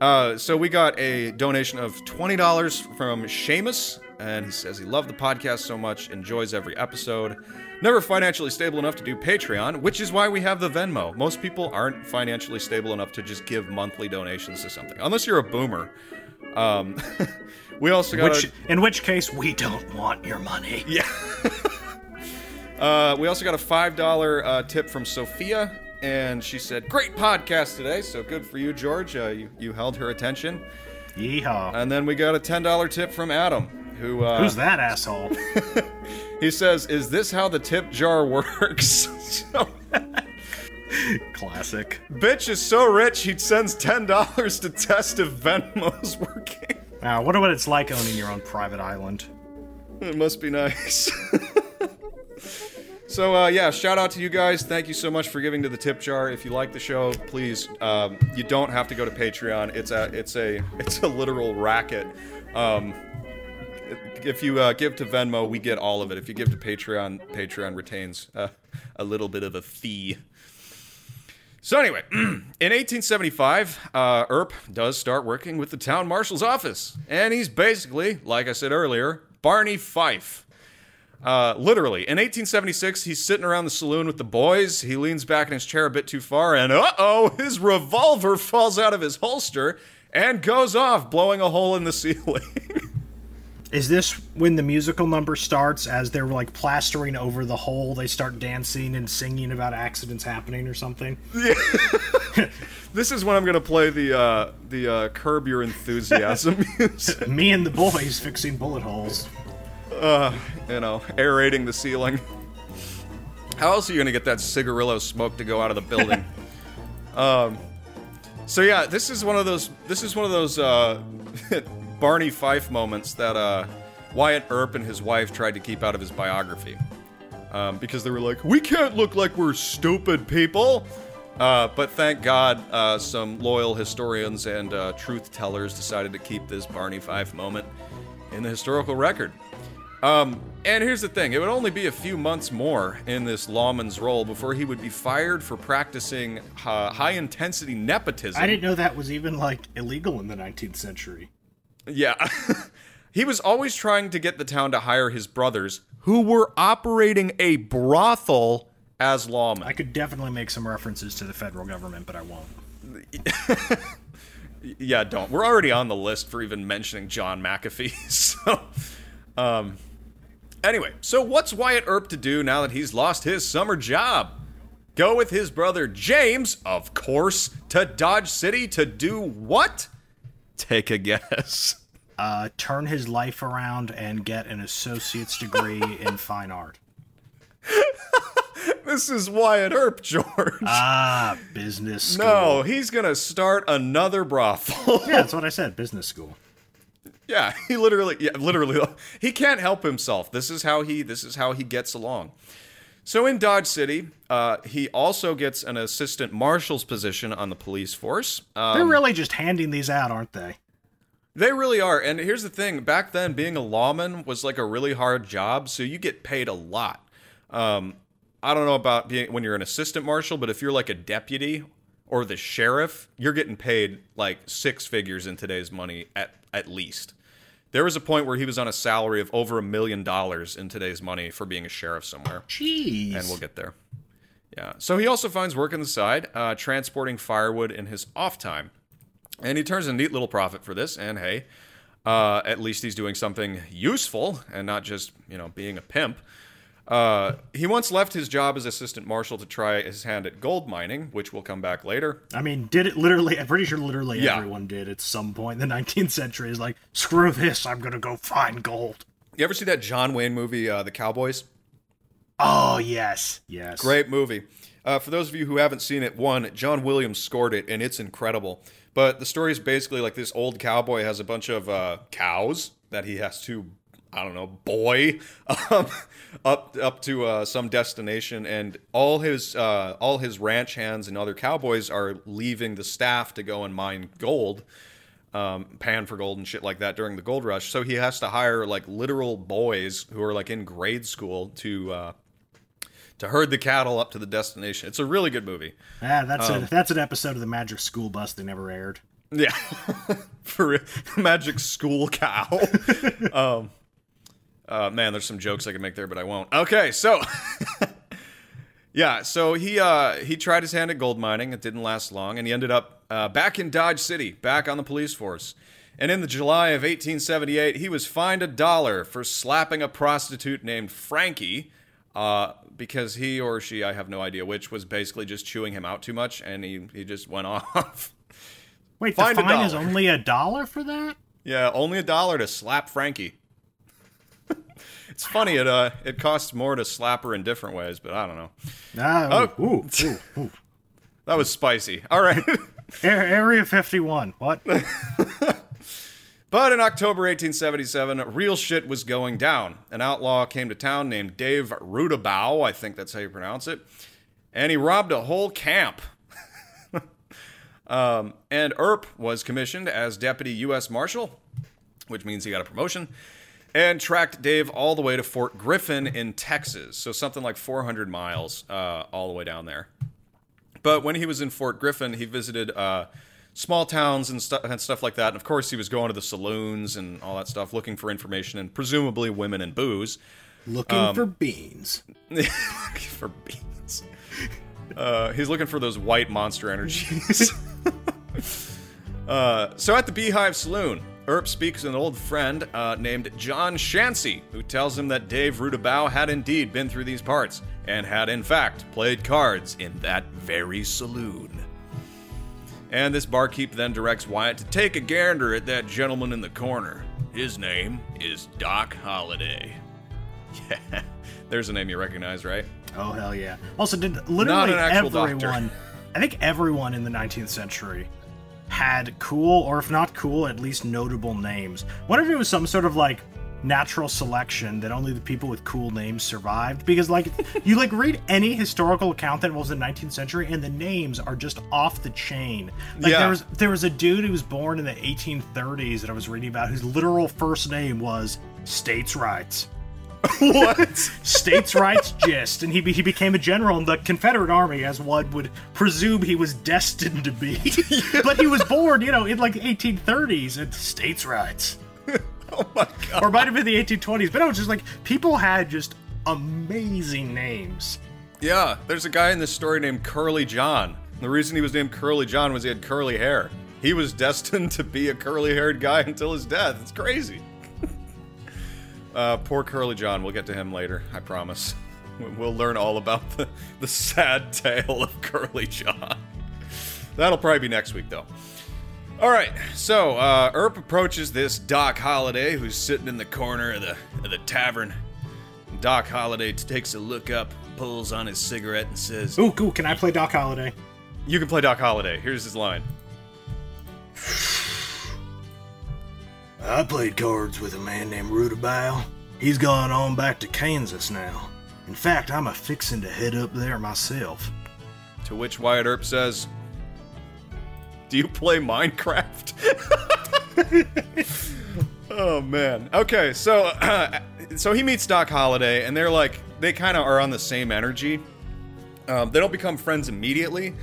Uh, so we got a donation of $20 from Seamus, and he says he loved the podcast so much, enjoys every episode. Never financially stable enough to do Patreon, which is why we have the Venmo. Most people aren't financially stable enough to just give monthly donations to something, unless you're a boomer. Um, we also got Which, a, in which case, we don't want your money. yeah. uh, we also got a five dollar uh, tip from Sophia, and she said, "Great podcast today." So good for you, George. Uh, you you held her attention. Yeehaw. And then we got a ten dollar tip from Adam, who uh, Who's that asshole? he says, "Is this how the tip jar works?" so, Classic. bitch is so rich he sends ten dollars to test if Venmo's working. Now, I wonder what it's like owning your own private island. It must be nice. so uh, yeah, shout out to you guys. Thank you so much for giving to the tip jar. If you like the show, please, um, you don't have to go to Patreon. It's a it's a it's a literal racket. Um, if you uh, give to Venmo, we get all of it. If you give to Patreon, Patreon retains uh, a little bit of a fee. So anyway, in 1875, uh, Earp does start working with the town marshal's office, and he's basically, like I said earlier, Barney Fife. Uh, literally, in 1876, he's sitting around the saloon with the boys. He leans back in his chair a bit too far, and uh oh, his revolver falls out of his holster and goes off, blowing a hole in the ceiling. Is this when the musical number starts as they're like plastering over the hole? They start dancing and singing about accidents happening or something? this is when I'm gonna play the uh, the uh, curb your enthusiasm music. Me and the boys fixing bullet holes. uh, you know, aerating the ceiling. How else are you gonna get that cigarillo smoke to go out of the building? um, so yeah, this is one of those. This is one of those uh, Barney Fife moments that uh, Wyatt Earp and his wife tried to keep out of his biography um, because they were like, "We can't look like we're stupid people." Uh, but thank God, uh, some loyal historians and uh, truth tellers decided to keep this Barney Fife moment in the historical record. Um, and here's the thing: it would only be a few months more in this lawman's role before he would be fired for practicing uh, high-intensity nepotism. I didn't know that was even like illegal in the 19th century. Yeah. he was always trying to get the town to hire his brothers, who were operating a brothel as lawmen. I could definitely make some references to the federal government, but I won't. yeah, don't. We're already on the list for even mentioning John McAfee. So, um, anyway, so what's Wyatt Earp to do now that he's lost his summer job? Go with his brother James, of course, to Dodge City to do what? Take a guess. Uh, turn his life around and get an associate's degree in fine art. This is Wyatt Earp, George. Ah, business school. no, he's gonna start another brothel. Yeah, that's what I said. Business school. Yeah, he literally, yeah, literally, he can't help himself. This is how he, this is how he gets along. So in Dodge City, uh, he also gets an assistant marshal's position on the police force. Um, They're really just handing these out, aren't they? They really are. And here's the thing back then, being a lawman was like a really hard job, so you get paid a lot. Um, I don't know about being when you're an assistant marshal, but if you're like a deputy or the sheriff, you're getting paid like six figures in today's money at, at least. There was a point where he was on a salary of over a million dollars in today's money for being a sheriff somewhere. Jeez. And we'll get there. Yeah. So he also finds work on the side, uh, transporting firewood in his off time. And he turns a neat little profit for this. And hey, uh, at least he's doing something useful and not just, you know, being a pimp. Uh, he once left his job as assistant marshal to try his hand at gold mining, which will come back later. I mean, did it literally? I'm pretty sure literally Yeah. everyone did at some point in the 19th century. Is like, screw this, I'm gonna go find gold. You ever see that John Wayne movie, uh, The Cowboys? Oh yes, yes. Great movie. Uh, for those of you who haven't seen it, one, John Williams scored it, and it's incredible. But the story is basically like this old cowboy has a bunch of uh, cows that he has to, I don't know, boy um, up up to uh, some destination, and all his uh, all his ranch hands and other cowboys are leaving the staff to go and mine gold. Um, pan for gold and shit like that during the gold rush. So he has to hire like literal boys who are like in grade school to uh, to herd the cattle up to the destination. It's a really good movie. Ah, that's Um, a, that's an episode of the Magic School Bus they never aired. Yeah, for real. Magic School Cow. Uh, man, there's some jokes I could make there, but I won't. Okay, so yeah, so he uh, he tried his hand at gold mining. It didn't last long, and he ended up uh, back in Dodge City, back on the police force. And in the July of 1878, he was fined a dollar for slapping a prostitute named Frankie. Uh, because he or she, I have no idea which, was basically just chewing him out too much, and he, he just went off. Wait, Find the fine is only a dollar for that? Yeah, only a dollar to slap Frankie. It's funny it uh it costs more to slap her in different ways, but I don't know. Ah, Oh. ooh, ooh, ooh. That was spicy. All right. Area 51. What? but in October 1877, real shit was going down. An outlaw came to town named Dave Rudabaugh, I think that's how you pronounce it, and he robbed a whole camp. um, and Earp was commissioned as deputy U.S. Marshal, which means he got a promotion, and tracked Dave all the way to Fort Griffin in Texas. So something like 400 miles uh, all the way down there. But when he was in Fort Griffin, he visited uh, small towns and, stu- and stuff like that. And of course, he was going to the saloons and all that stuff, looking for information and presumably women and booze. Looking Um, for beans. looking for beans. Uh, he's looking for those white monster energies. uh, so at the Beehive Saloon, Earp speaks an old friend uh, named John Shanssey, who tells him that Dave Rudabaugh had indeed been through these parts and had in fact played cards in that very saloon. And this barkeep then directs Wyatt to take a gander at that gentleman in the corner. His name is Doc Holliday. Yeah, there's a name you recognize, right? Oh hell yeah! Also, did literally actual doctor. everyone? I think everyone in the 19th century had cool, or if not cool, at least notable names. What if it was some sort of like natural selection that only the people with cool names survived? Because like you like read any historical account that was in the 19th century, and the names are just off the chain. Like Yeah. there was there was a dude who was born in the 1830s that I was reading about, whose literal first name was States' Rights what? states' rights gist, and he, be, he became a general in the Confederate Army, as one would presume he was destined to be. but he was born, you know, in like the 1830s, and states' rights. oh my god. Or it might have been the 1820s, but no, it's just like people had just amazing names. Yeah, there's a guy in this story named Curly John. The reason he was named Curly John was he had curly hair. He was destined to be a curly haired guy until his death. It's crazy. Uh, poor Curly John. We'll get to him later, I promise. We'll learn all about the, the sad tale of Curly John. That'll probably be next week, though. All right, so uh, Earp approaches this Doc Holliday, who's sitting in the corner of the of the tavern. Doc Holliday takes a look up, pulls on his cigarette, and says, Ooh, cool. Can I play Doc Holliday? "You can play Doc Holliday." Here's his line. I played cards with a man named Rudabaugh. He's gone on back to Kansas now. In fact, I'm a fixin' to head up there myself. To which Wyatt Earp says, Do you play Minecraft? oh man. Okay, so uh, so he meets Doc Holliday, and they're like they kind of are on the same energy. Um, they don't become friends immediately,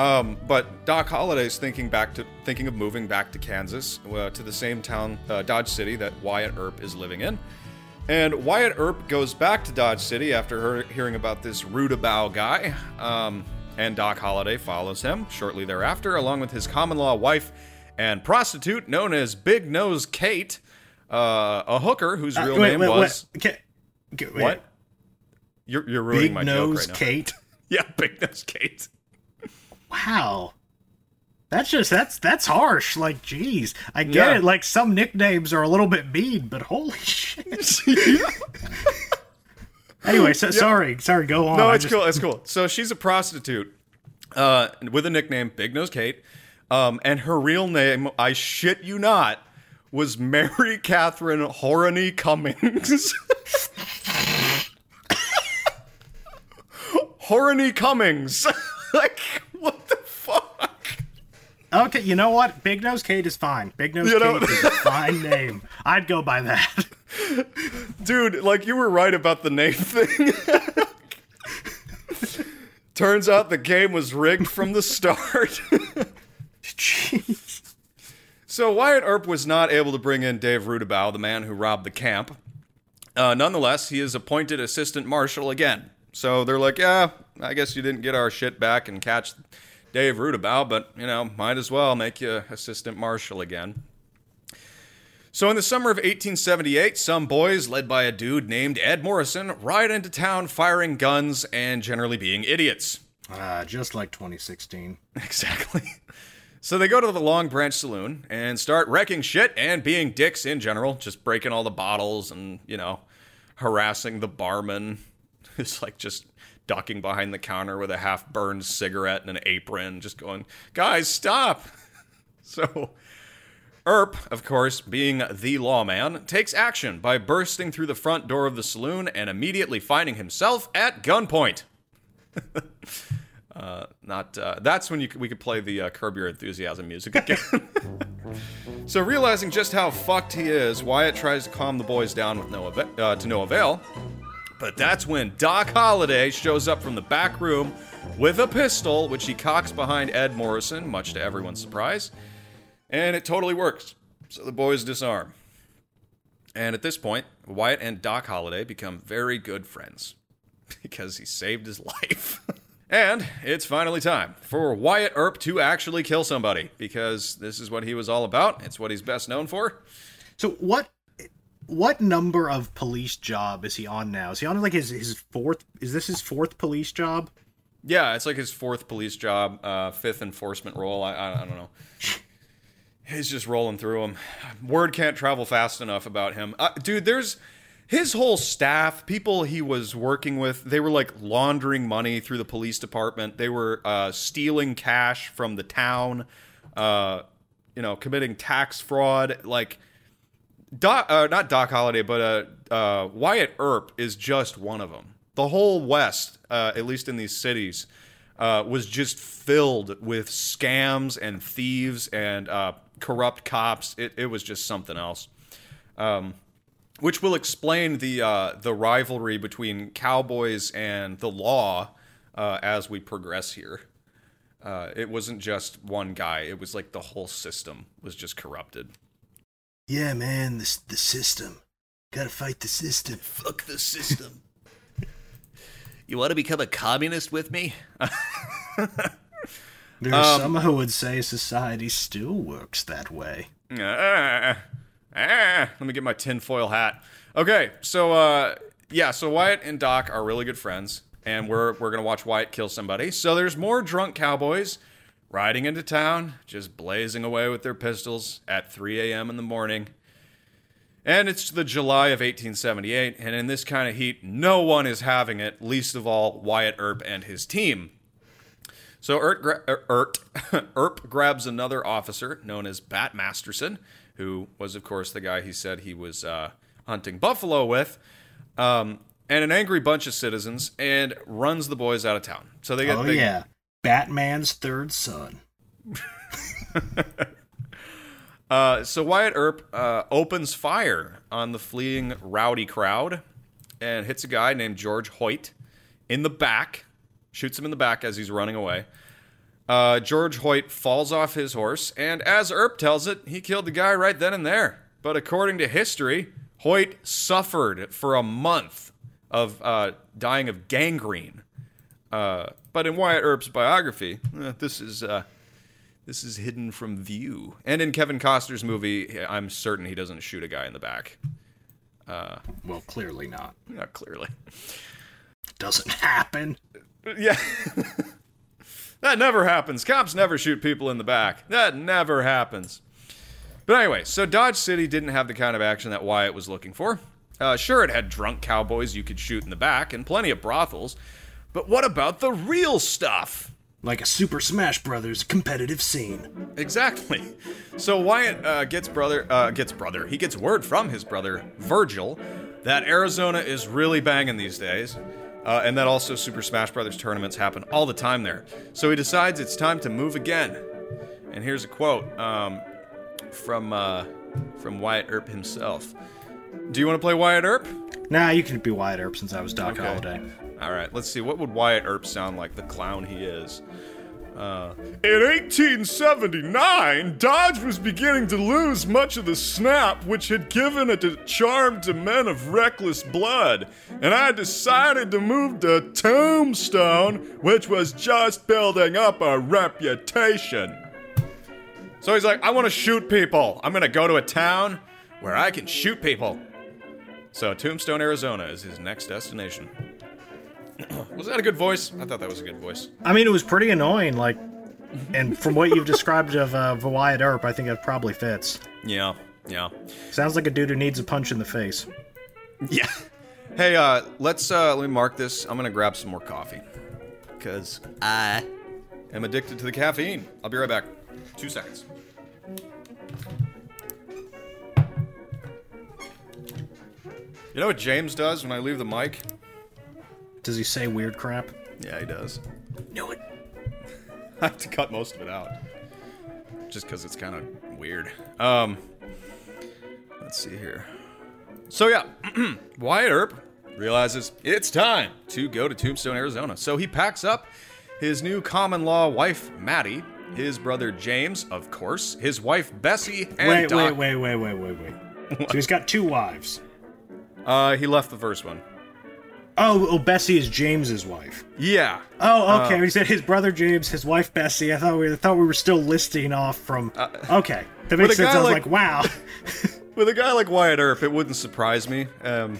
um, but Doc Holliday's thinking back to thinking of moving back to Kansas, uh, to the same town, uh, Dodge City, that Wyatt Earp is living in. And Wyatt Earp goes back to Dodge City after her, hearing about this Rudabaugh guy. Um, and Doc Holliday follows him shortly thereafter, along with his common law wife and prostitute known as Big Nose Kate, uh, a hooker whose real Uh, wait, name wait, was. wait. Okay. Okay, wait. What? You're, you're ruining Big my Nose joke right now. Kate. Yeah, Big Nose Kate. Wow. That's just that's that's harsh. Like, jeez, I get Yeah. it. Like some nicknames are a little bit mean, but holy shit. anyway, so, sorry, sorry. Go on. No, it's just- cool. It's cool. So she's a prostitute uh, with a nickname, Big Nose Kate. Um, and her real name, I shit you not, was Mary Catherine Horany Cummings. Horany Cummings. like, what the fuck? Okay, you know what? Big Nose Kate is fine. Big Nose You know- Kate is a fine name. I'd go by that. Dude, like you were right about the name thing. Turns out the game was rigged from the start. Jeez. So Wyatt Earp was not able to bring in Dave Rudabaugh, the man who robbed the camp. Uh, nonetheless, he is appointed assistant marshal again. So they're like, yeah, I guess you didn't get our shit back and catch Dave Rudabaugh, but you know, might as well make you assistant marshal again. So in the summer of 1878, some boys, led by a dude named Ed Morrison, ride into town firing guns and generally being idiots. Ah, just like 2016. Exactly. So they go to the Long Branch Saloon and start wrecking shit and being dicks in general, just breaking all the bottles and, you know, harassing the barman who's like just ducking behind the counter with a half burned cigarette and an apron, just going, guys, stop. So Earp, of course, being the lawman, takes action by bursting through the front door of the saloon and immediately finding himself at gunpoint. uh, not uh, that's when you, we could play the uh, Curb Your Enthusiasm music again. so realizing just how fucked he is, Wyatt tries to calm the boys down with no uh, to no avail. But that's when Doc Holliday shows up from the back room with a pistol, which he cocks behind Ed Morrison, much to everyone's surprise. And it totally works. So the boys disarm. And at this point, Wyatt and Doc Holliday become very good friends because he saved his life. and it's finally time for Wyatt Earp to actually kill somebody because this is what he was all about. It's what he's best known for. So what what number of police job is he on now? Is he on like his his fourth is this his fourth police job? Yeah, it's like his fourth police job, uh, fifth enforcement role. I, I, I don't know. He's just rolling through them. Word can't travel fast enough about him. Uh, dude, there's his whole staff, people he was working with, they were like laundering money through the police department. They were uh, stealing cash from the town, uh, you know, committing tax fraud. Like, Doc, uh, not Doc Holliday, but uh, uh, Wyatt Earp is just one of them. The whole West, uh, at least in these cities, uh, was just filled with scams and thieves and uh, corrupt cops. It, it was just something else, um, which will explain the the rivalry between cowboys and the law as we progress here. It wasn't just one guy; it was like the whole system was just corrupted. Yeah, man, the the system. Got to fight the system. Fuck the system. you want to become a communist with me? There are some who would say society still works that way. Ah, ah, let me get my tinfoil hat. Okay, so uh, yeah, so Wyatt and Doc are really good friends, and we're we're gonna watch Wyatt kill somebody. So there's more drunk cowboys riding into town, just blazing away with their pistols at 3 a.m. in the morning. And it's the July of 1878, and in this kind of heat, no one is having it, least of all Wyatt Earp and his team. So Earp, gra- er, Earp, Earp grabs another officer known as Bat Masterson, who was, of course, the guy he said he was uh, hunting buffalo with, um, and an angry bunch of citizens, and runs the boys out of town. So they get. Oh they, yeah, Batman's third son. Uh, so Wyatt Earp uh, opens fire on the fleeing rowdy crowd and hits a guy named George Hoyt in the back, shoots him in the back as he's running away. Uh, George Hoyt falls off his horse, and as Earp tells it, he killed the guy right then and there. But according to history, Hoyt suffered for a month of uh, dying of gangrene. Uh, but in Wyatt Earp's biography, eh, this is uh, this is hidden from view. And in Kevin Costner's movie, I'm certain he doesn't shoot a guy in the back. Well, clearly not. Not clearly. Doesn't happen. Yeah. that never happens. Cops never shoot people in the back. That never happens. But anyway, so Dodge City didn't have the kind of action that Wyatt was looking for. Uh, sure, it had drunk cowboys you could shoot in the back and plenty of brothels. But what about the real stuff? Like a Super Smash Brothers competitive scene. Exactly. So Wyatt uh, gets brother uh, gets brother. He gets word from his brother Virgil that Arizona is really banging these days, uh, and that also Super Smash Brothers tournaments happen all the time there. So he decides it's time to move again. And here's a quote um, from uh, from Wyatt Earp himself. Do you want to play Wyatt Earp? Nah, you can be Wyatt Earp since I was Doc Okay. Holliday. All right, let's see. What would Wyatt Earp sound like, the clown he is? Uh, in 1879, Dodge was beginning to lose much of the snap which had given it a charm to men of reckless blood, and I decided to move to Tombstone, which was just building up a reputation. So he's like, I want to shoot people. I'm going to go to a town where I can shoot people. So Tombstone, Arizona is his next destination. was that a good voice? I thought that was a good voice. I mean, it was pretty annoying. Like, and from what you've described of uh, Wyatt Earp, I think it probably fits. Yeah, yeah. Sounds like a dude who needs a punch in the face. Yeah. Hey, uh, let's uh let me mark this. I'm gonna grab some more coffee. Cause I am addicted to the caffeine. I'll be right back. Two seconds. You know what James does when I leave the mic? Does he say weird crap? Yeah, he does. Knew it. I have to cut most of it out. Just because it's kind of weird. Um, let's see here. So, yeah, Wyatt Earp realizes it's time to go to Tombstone, Arizona. So he packs up his new common law wife, Mattie, his brother James, of course, his wife Bessie, and Wait, Doc. wait, wait, wait, wait, wait, wait. so he's got two wives. Uh, he left the first one. Oh, oh, Bessie is James's wife. Yeah. Oh, okay. he said his brother James, his wife Bessie. I thought we I thought we were still listing off from. okay, that makes sense. I was like- like, wow. With a guy like Wyatt Earp, it wouldn't surprise me. Um,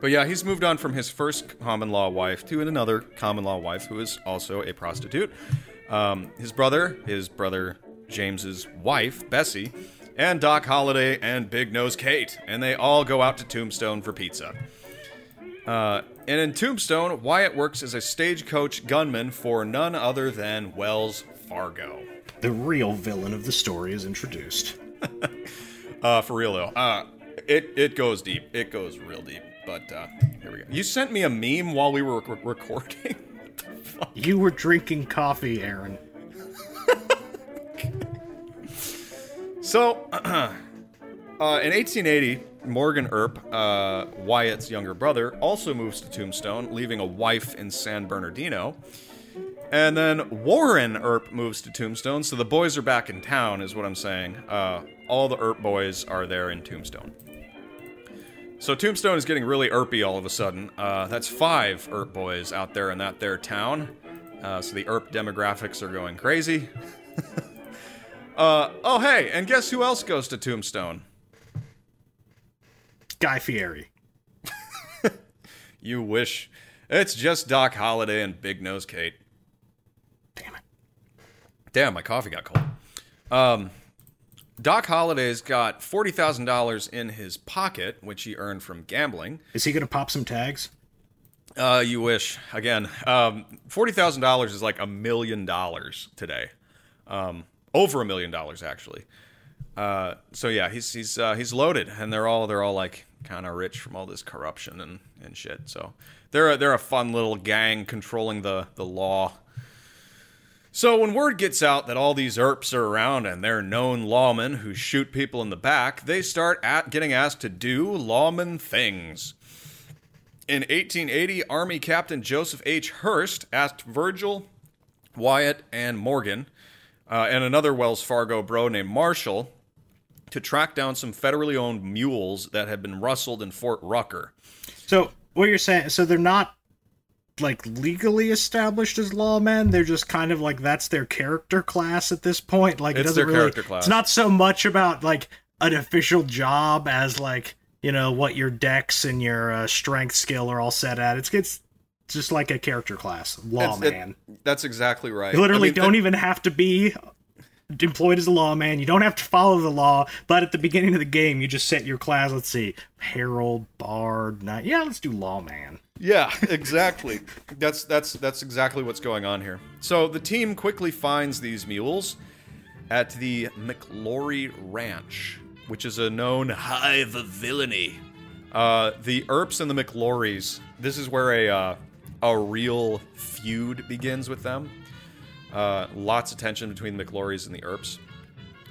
but yeah, he's moved on from his first common law wife to another common law wife who is also a prostitute. Um, his brother, his brother James's wife, Bessie, and Doc Holliday and Big Nose Kate, and they all go out to Tombstone for pizza. Uh, and in Tombstone, Wyatt works as a stagecoach gunman for none other than Wells Fargo. the real villain of the story is introduced. Uh, for real though. Uh, it it goes deep. It goes real deep. But uh, here we go. You sent me a meme while we were rec- recording. What the fuck? You were drinking coffee, Aaron. So, uh, in 1880, Morgan Earp, uh, Wyatt's younger brother, also moves to Tombstone, leaving a wife in San Bernardino. And then Warren Earp moves to Tombstone, so the boys are back in town, is what I'm saying. Uh, all the Earp boys are there in Tombstone. So Tombstone is getting really Earpy all of a sudden. Uh, that's five Earp boys out there in that there town. Uh, so the Earp demographics are going crazy. uh, oh hey, and guess who else goes to Tombstone? Guy Fieri. You wish. It's just Doc Holliday and Big Nose Kate. Damn it. Damn, my coffee got cold. Um, Doc Holliday's got forty thousand dollars in his pocket, which he earned from gambling. Is he gonna pop some tags? Uh, you wish. Again, um, forty thousand dollars is like a million dollars today. Um, over a million dollars actually. Uh, so yeah, he's he's uh, he's loaded, and they're all they're all like kind of rich from all this corruption and, and shit. So they're a, they're a fun little gang controlling the the law. So when word gets out that all these Earps are around and they're known lawmen who shoot people in the back, they start at getting asked to do lawman things. In 1880, Army Captain Joseph H. Hurst asked Virgil, Wyatt, and Morgan, uh, and another Wells Fargo bro named Marshall, to track down some federally owned mules that had been rustled in Fort Rucker. So what you're saying? So they're not like legally established as lawmen. They're just kind of like that's their character class at this point. Like it It's doesn't their really. character class. It's not so much about like an official job as like you know what your dex and your uh, strength skill are all set at. It's it's just like a character class, It's- lawman. it- that's exactly right. You literally I mean, don't even have to be employed as a lawman. You don't have to follow the law, but at the beginning of the game, you just set your class. Let's see, herald, bard, knight. Yeah, let's do lawman. Yeah, exactly. that's that's that's exactly what's going on here. So the team quickly finds these mules at the McLaury Ranch, which is a known hive of villainy. Uh, the Earps and the McLaurys. This is where a uh, a real feud begins with them. Uh, lots of tension between the McLaurys and the Earps.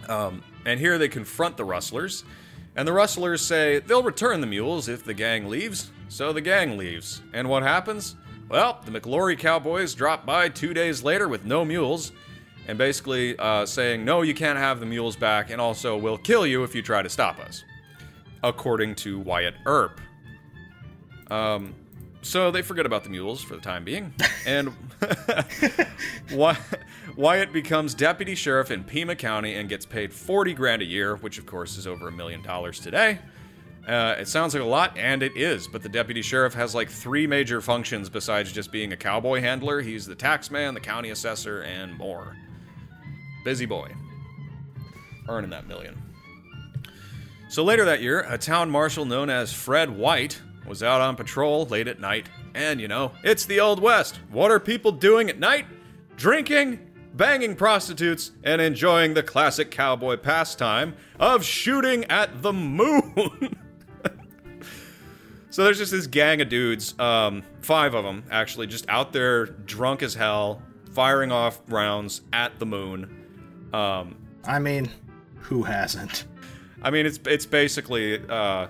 Um, and here they confront the rustlers, and the rustlers say they'll return the mules if the gang leaves. So the gang leaves. And what happens? Well, the McLaury cowboys drop by two days later with no mules, and basically uh, saying, no, you can't have the mules back, and also we'll kill you if you try to stop us. According to Wyatt Earp. Um, so they forget about the mules for the time being, and Wyatt becomes deputy sheriff in Pima County and gets paid 40 grand a year, which of course is over a million dollars today. Uh, it sounds like a lot, and it is, but the deputy sheriff has like three major functions besides just being a cowboy handler. He's the tax man, the county assessor, and more. Busy boy. Earning that million. So later that year, a town marshal known as Fred White was out on patrol late at night. And you know, it's the Old West. What are people doing at night? Drinking, banging prostitutes, and enjoying the classic cowboy pastime of shooting at the moon. so there's just this gang of dudes, um, five of them actually, just out there drunk as hell, firing off rounds at the moon. Um, I mean, who hasn't? I mean, it's it's basically uh,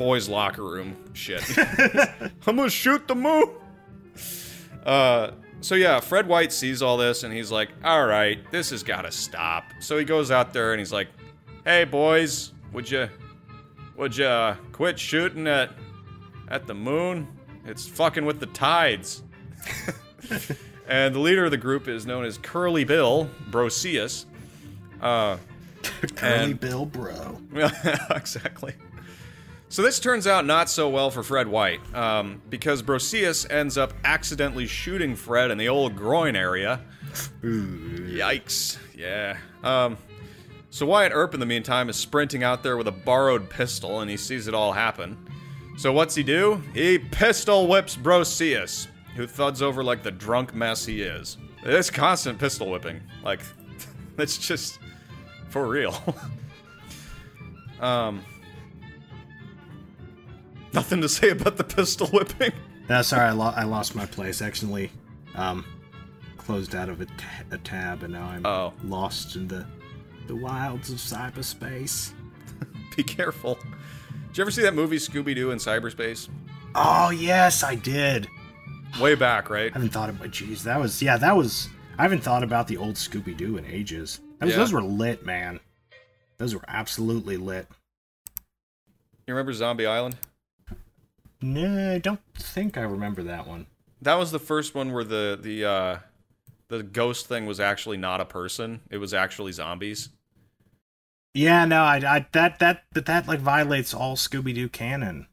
boys' locker room shit. I'm gonna shoot the moon. Uh, so yeah, Fred White sees all this and he's like, "All right, this has got to stop." So he goes out there and he's like, "Hey boys, would you would you quit shooting at at the moon? It's fucking with the tides." and the leader of the group is known as Curly Bill Brocius. Uh, Curly Bill Bro. exactly. So this turns out not so well for Fred White, um, because Brocius ends up accidentally shooting Fred in the old groin area. Yikes! Yeah. Um, so Wyatt Earp, in the meantime, is sprinting out there with a borrowed pistol, and he sees it all happen. So what's he do? He pistol whips Brocius, who thuds over like the drunk mess he is. This constant pistol whipping, like, that's just for real. um, nothing to say about the pistol whipping. No, sorry, I, lo- I lost my place. Accidentally um, closed out of a, t- a tab, and now I'm Oh. lost in the the wilds of cyberspace. Be careful. Did you ever see that movie Scooby Doo in cyberspace? Oh yes, I did. Way back, right? I haven't thought about. Jeez, that was yeah, that was. I haven't thought about the old Scooby Doo in ages. Was, Yeah. Those were lit, man. Those were absolutely lit. You remember Zombie Island? No, I don't think I remember that one. That was the first one where the the uh, the ghost thing was actually not a person; it was actually zombies. Yeah, no, I, I that that but that like violates all Scooby Doo canon.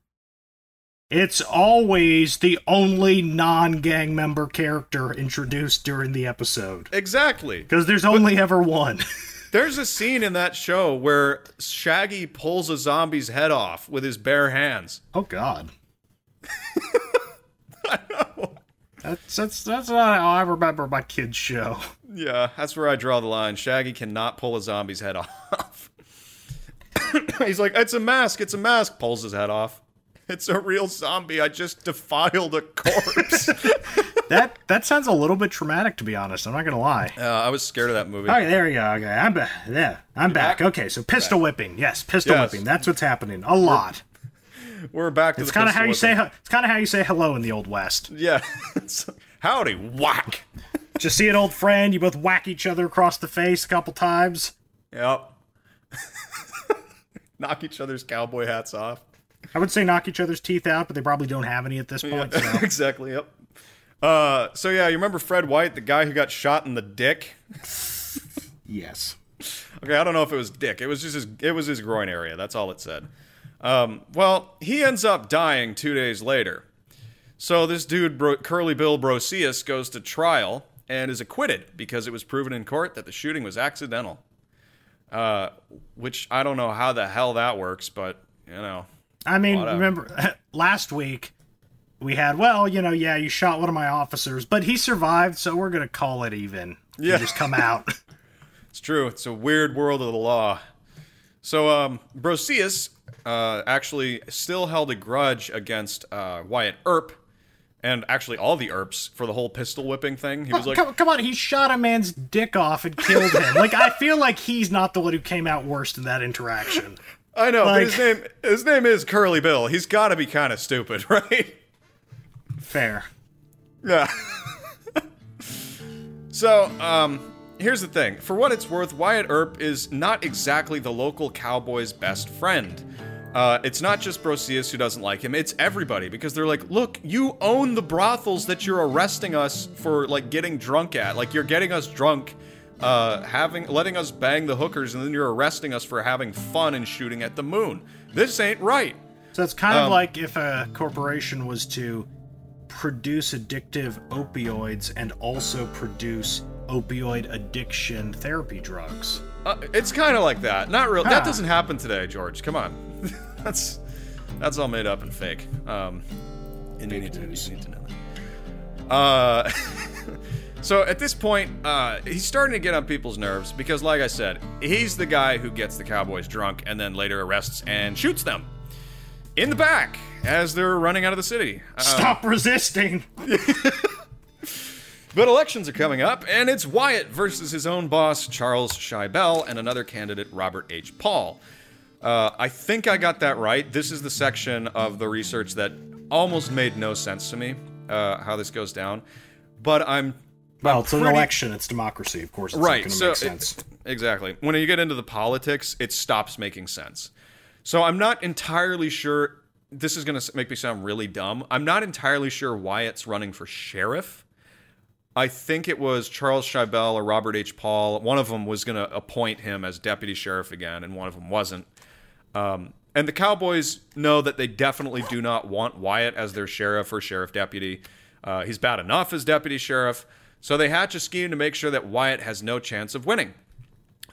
It's always the only non-gang member character introduced during the episode Exactly. because there's only ever one. There's a scene in that show where Shaggy pulls a zombie's head off with his bare hands. oh God. That's that's that's not how I remember my kids' show. Yeah, that's where I draw the line. Shaggy cannot pull a zombie's head off. He's like, it's a mask, it's a mask. Pulls his head off. It's a real zombie. I just defiled a corpse. that that sounds a little bit traumatic, to be honest. I'm not gonna lie. uh, I was scared of that movie. All right, there we go. Okay, I'm back. Yeah, I'm back. back? Okay, so pistol whipping. Yes, pistol Yes. whipping. That's what's happening. A lot. We're back to It's kind of how you say. It's kind of how you say hello in the old west. Yeah. Howdy, whack. Just see an old friend. You both whack each other across the face a couple times. Yep. Knock each other's cowboy hats off. I would say knock each other's teeth out, but they probably don't have any at this point. So. exactly. Yep. Uh, so yeah, you remember Fred White, the guy who got shot in the dick? yes. Okay, I don't know if it was dick. It was just his. It was his groin area. That's all it said. Um, well, he ends up dying two days later. So this dude, Bro- Curly Bill Brocius, goes to trial and is acquitted because it was proven in court that the shooting was accidental. Uh, which I don't know how the hell that works, but you know. I mean, Whatever. remember last week we had, well, you know, yeah, you shot one of my officers, but he survived, so we're gonna call it even. You Yeah. just come out. It's true. It's a weird world of the law. So, um, Brocius uh, actually still held a grudge against uh, Wyatt Earp, and actually all the Earps for the whole pistol whipping thing. He was like, come, come on, he shot a man's dick off and killed him. like I feel like he's not the one who came out worst in that interaction. I know, like- but his name his name is Curly Bill. He's got to be kind of stupid, right? Fair. Yeah. so, um, here's the thing. For what it's worth, Wyatt Earp is not exactly the local cowboy's best friend. Uh, it's not just Brocius who doesn't like him, it's everybody because they're like, look, you own the brothels that you're arresting us for, like, getting drunk at. Like, you're getting us drunk, uh, having, letting us bang the hookers, and then you're arresting us for having fun and shooting at the moon. This ain't right. So it's kind Um, of like if a corporation was to produce addictive opioids and also produce opioid addiction therapy drugs. Uh, it's kind of like that. Not real. That doesn't happen today, George. Come on. that's that's all made up and fake. Um, and you need, to, you need to know that. Uh, so at this point, uh, he's starting to get on people's nerves because, like I said, he's the guy who gets the cowboys drunk and then later arrests and shoots them in the back as they're running out of the city. Uh, Stop resisting. But elections are coming up, and it's Wyatt versus his own boss, Charles Shibell, and another candidate, Robert H. Paul. Uh, I think I got that right. This is the section of the research that almost made no sense to me, uh, how this goes down. But I'm. Well, it's an election. It's democracy. Of course, it's right. not So make it- exactly. When you get into the politics, it stops making sense. So I'm not entirely sure. This is going to make me sound really dumb. I'm not entirely sure Wyatt's running for sheriff. I think it was Charles Shibell or Robert H. Paul. One of them was going to appoint him as deputy sheriff again, and one of them wasn't. Um, and the Cowboys know that they definitely do not want Wyatt as their sheriff or sheriff deputy. Uh, he's bad enough as deputy sheriff. So they hatch a scheme to make sure that Wyatt has no chance of winning.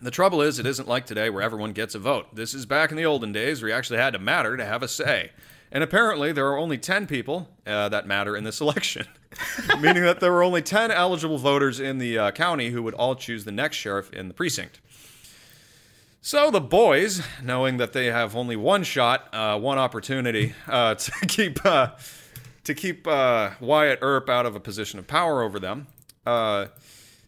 The trouble is, it isn't like today where everyone gets a vote. This is back in the olden days where you actually had to matter to have a say. And apparently, there are only 10 people uh, that matter in this election, meaning that there were only 10 eligible voters in the uh, county who would all choose the next sheriff in the precinct. So the boys, knowing that they have only one shot, uh, one opportunity uh, to keep uh, to keep uh, Wyatt Earp out of a position of power over them,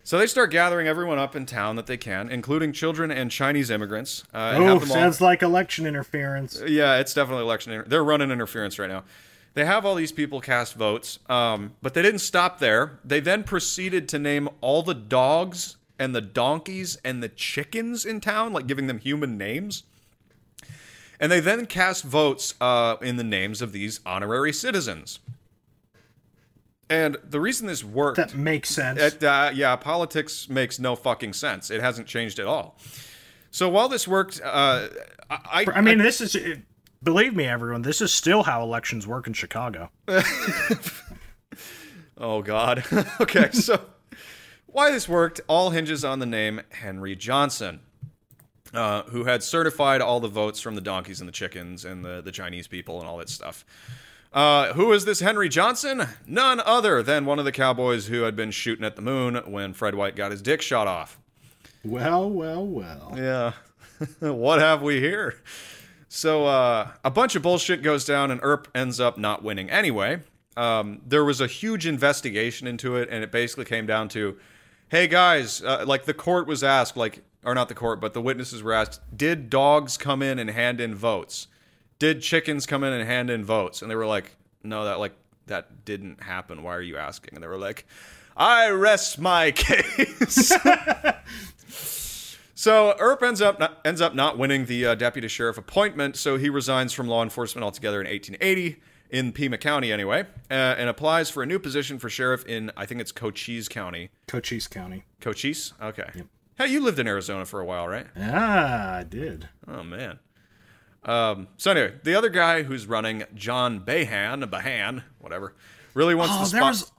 so they start gathering everyone up in town that they can, including children and Chinese immigrants. Uh, Oh, them all- sounds like election interference. yeah, it's definitely election. Inter- they're running interference right now. They have all these people cast votes, um, but they didn't stop there. They then proceeded to name all the dogs and the donkeys and the chickens in town, like giving them human names. And they then cast votes uh, in the names of these honorary citizens. And the reason this worked. That makes sense. It, uh, yeah, politics makes no fucking sense. It hasn't changed at all. So while this worked, uh, I, I mean, this is. Believe me, everyone, this is still how elections work in Chicago. Oh God. okay, so why this worked all hinges on the name Henry Johnson, uh, who had certified all the votes from the donkeys and the chickens and the, the Chinese people and all that stuff. Uh, who is this Henry Johnson? None other than one of the cowboys who had been shooting at the moon when Fred White got his dick shot off. Well, well, well. Yeah. what have we here? So uh, a bunch of bullshit goes down, and Earp ends up not winning anyway. Um, there was a huge investigation into it, and it basically came down to, hey guys, uh, like the court was asked, like or not the court, but the witnesses were asked, did dogs come in and hand in votes? Did chickens come in and hand in votes? And they were like, no, that like that didn't happen. Why are you asking? And they were like, I rest my case. so Earp ends up not, ends up not winning the uh, deputy sheriff appointment, so he resigns from law enforcement altogether in 1880 in Pima County anyway, uh, and applies for a new position for sheriff in I think it's Cochise County. Cochise County. Cochise, okay. Hey, you lived in Arizona for a while, right? Ah, I did. Oh man. Um, so anyway, the other guy who's running, John Behan, Behan, whatever, really wants Oh, the spot. was.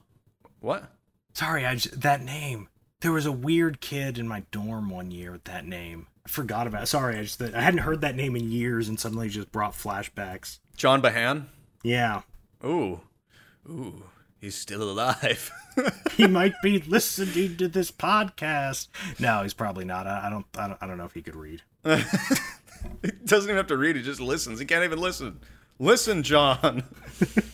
What? Sorry, I just, that name. There was a weird kid in my dorm one year with that name. I forgot about. It. Sorry, I just I hadn't heard that name in years, and suddenly just brought flashbacks. John Behan. Yeah, Ooh, ooh, he's still alive. he might be listening to this podcast. No, he's probably not. I, I don't. I don't. I don't know if he could read. he doesn't even have to read; he just listens. He can't even listen. Listen, John.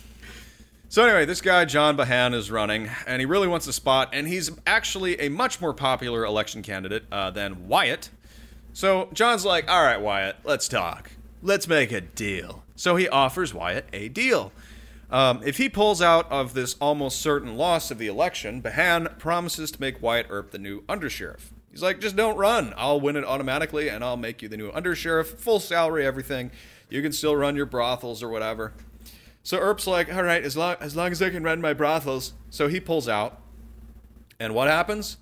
so anyway, this guy John Behan is running, and he really wants a spot, and he's actually a much more popular election candidate uh, than Wyatt. So John's like, "All right, Wyatt, let's talk. Let's make a deal." So he offers Wyatt a deal. Um, if he pulls out of this almost certain loss of the election, Behan promises to make Wyatt Earp the new undersheriff. He's like, just don't run. I'll win it automatically, and I'll make you the new undersheriff, full salary, everything. You can still run your brothels or whatever. So Earp's like, all right, as long as long as I can run my brothels. So he pulls out, and what happens?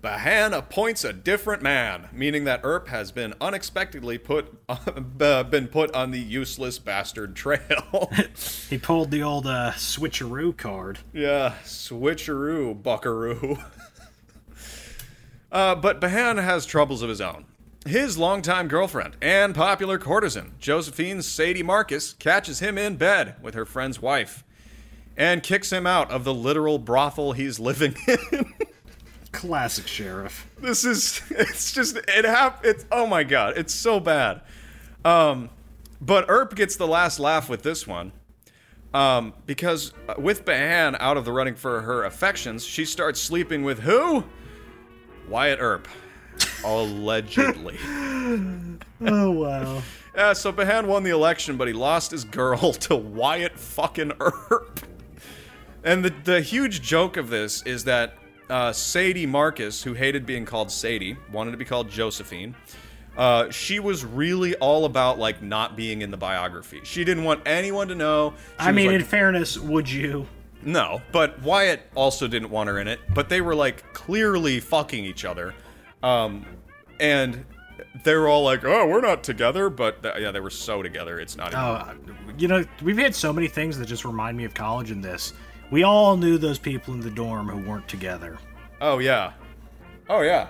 Behan appoints a different man, meaning that Earp has been unexpectedly put uh, been put on the useless bastard trail. He pulled the old uh, switcheroo card. yeah, switcheroo, buckaroo. uh, but Behan has troubles of his own. His longtime girlfriend and popular courtesan, Josephine Sadie Marcus, catches him in bed with her friend's wife and kicks him out of the literal brothel he's living in. Classic sheriff. this is it's just it hap it's oh my god it's so bad um but Earp gets the last laugh with this one um because uh, with Behan out of the running for her affections she starts sleeping with who Wyatt Earp allegedly Oh wow. yeah so Behan won the election but he lost his girl to Wyatt fucking Earp and the the huge joke of this is that uh, Sadie Marcus, who hated being called Sadie, wanted to be called Josephine. Uh, she was really all about like not being in the biography. She didn't want anyone to know. She I mean, like, in fairness, would you? No, but Wyatt also didn't want her in it. But they were like clearly fucking each other, um, and they were all like, "Oh, we're not together," but th- yeah, they were so together. It's not. Even, Oh, you know, we've had so many things that just remind me of college in this. We all knew those people in the dorm who weren't together. oh yeah, oh yeah.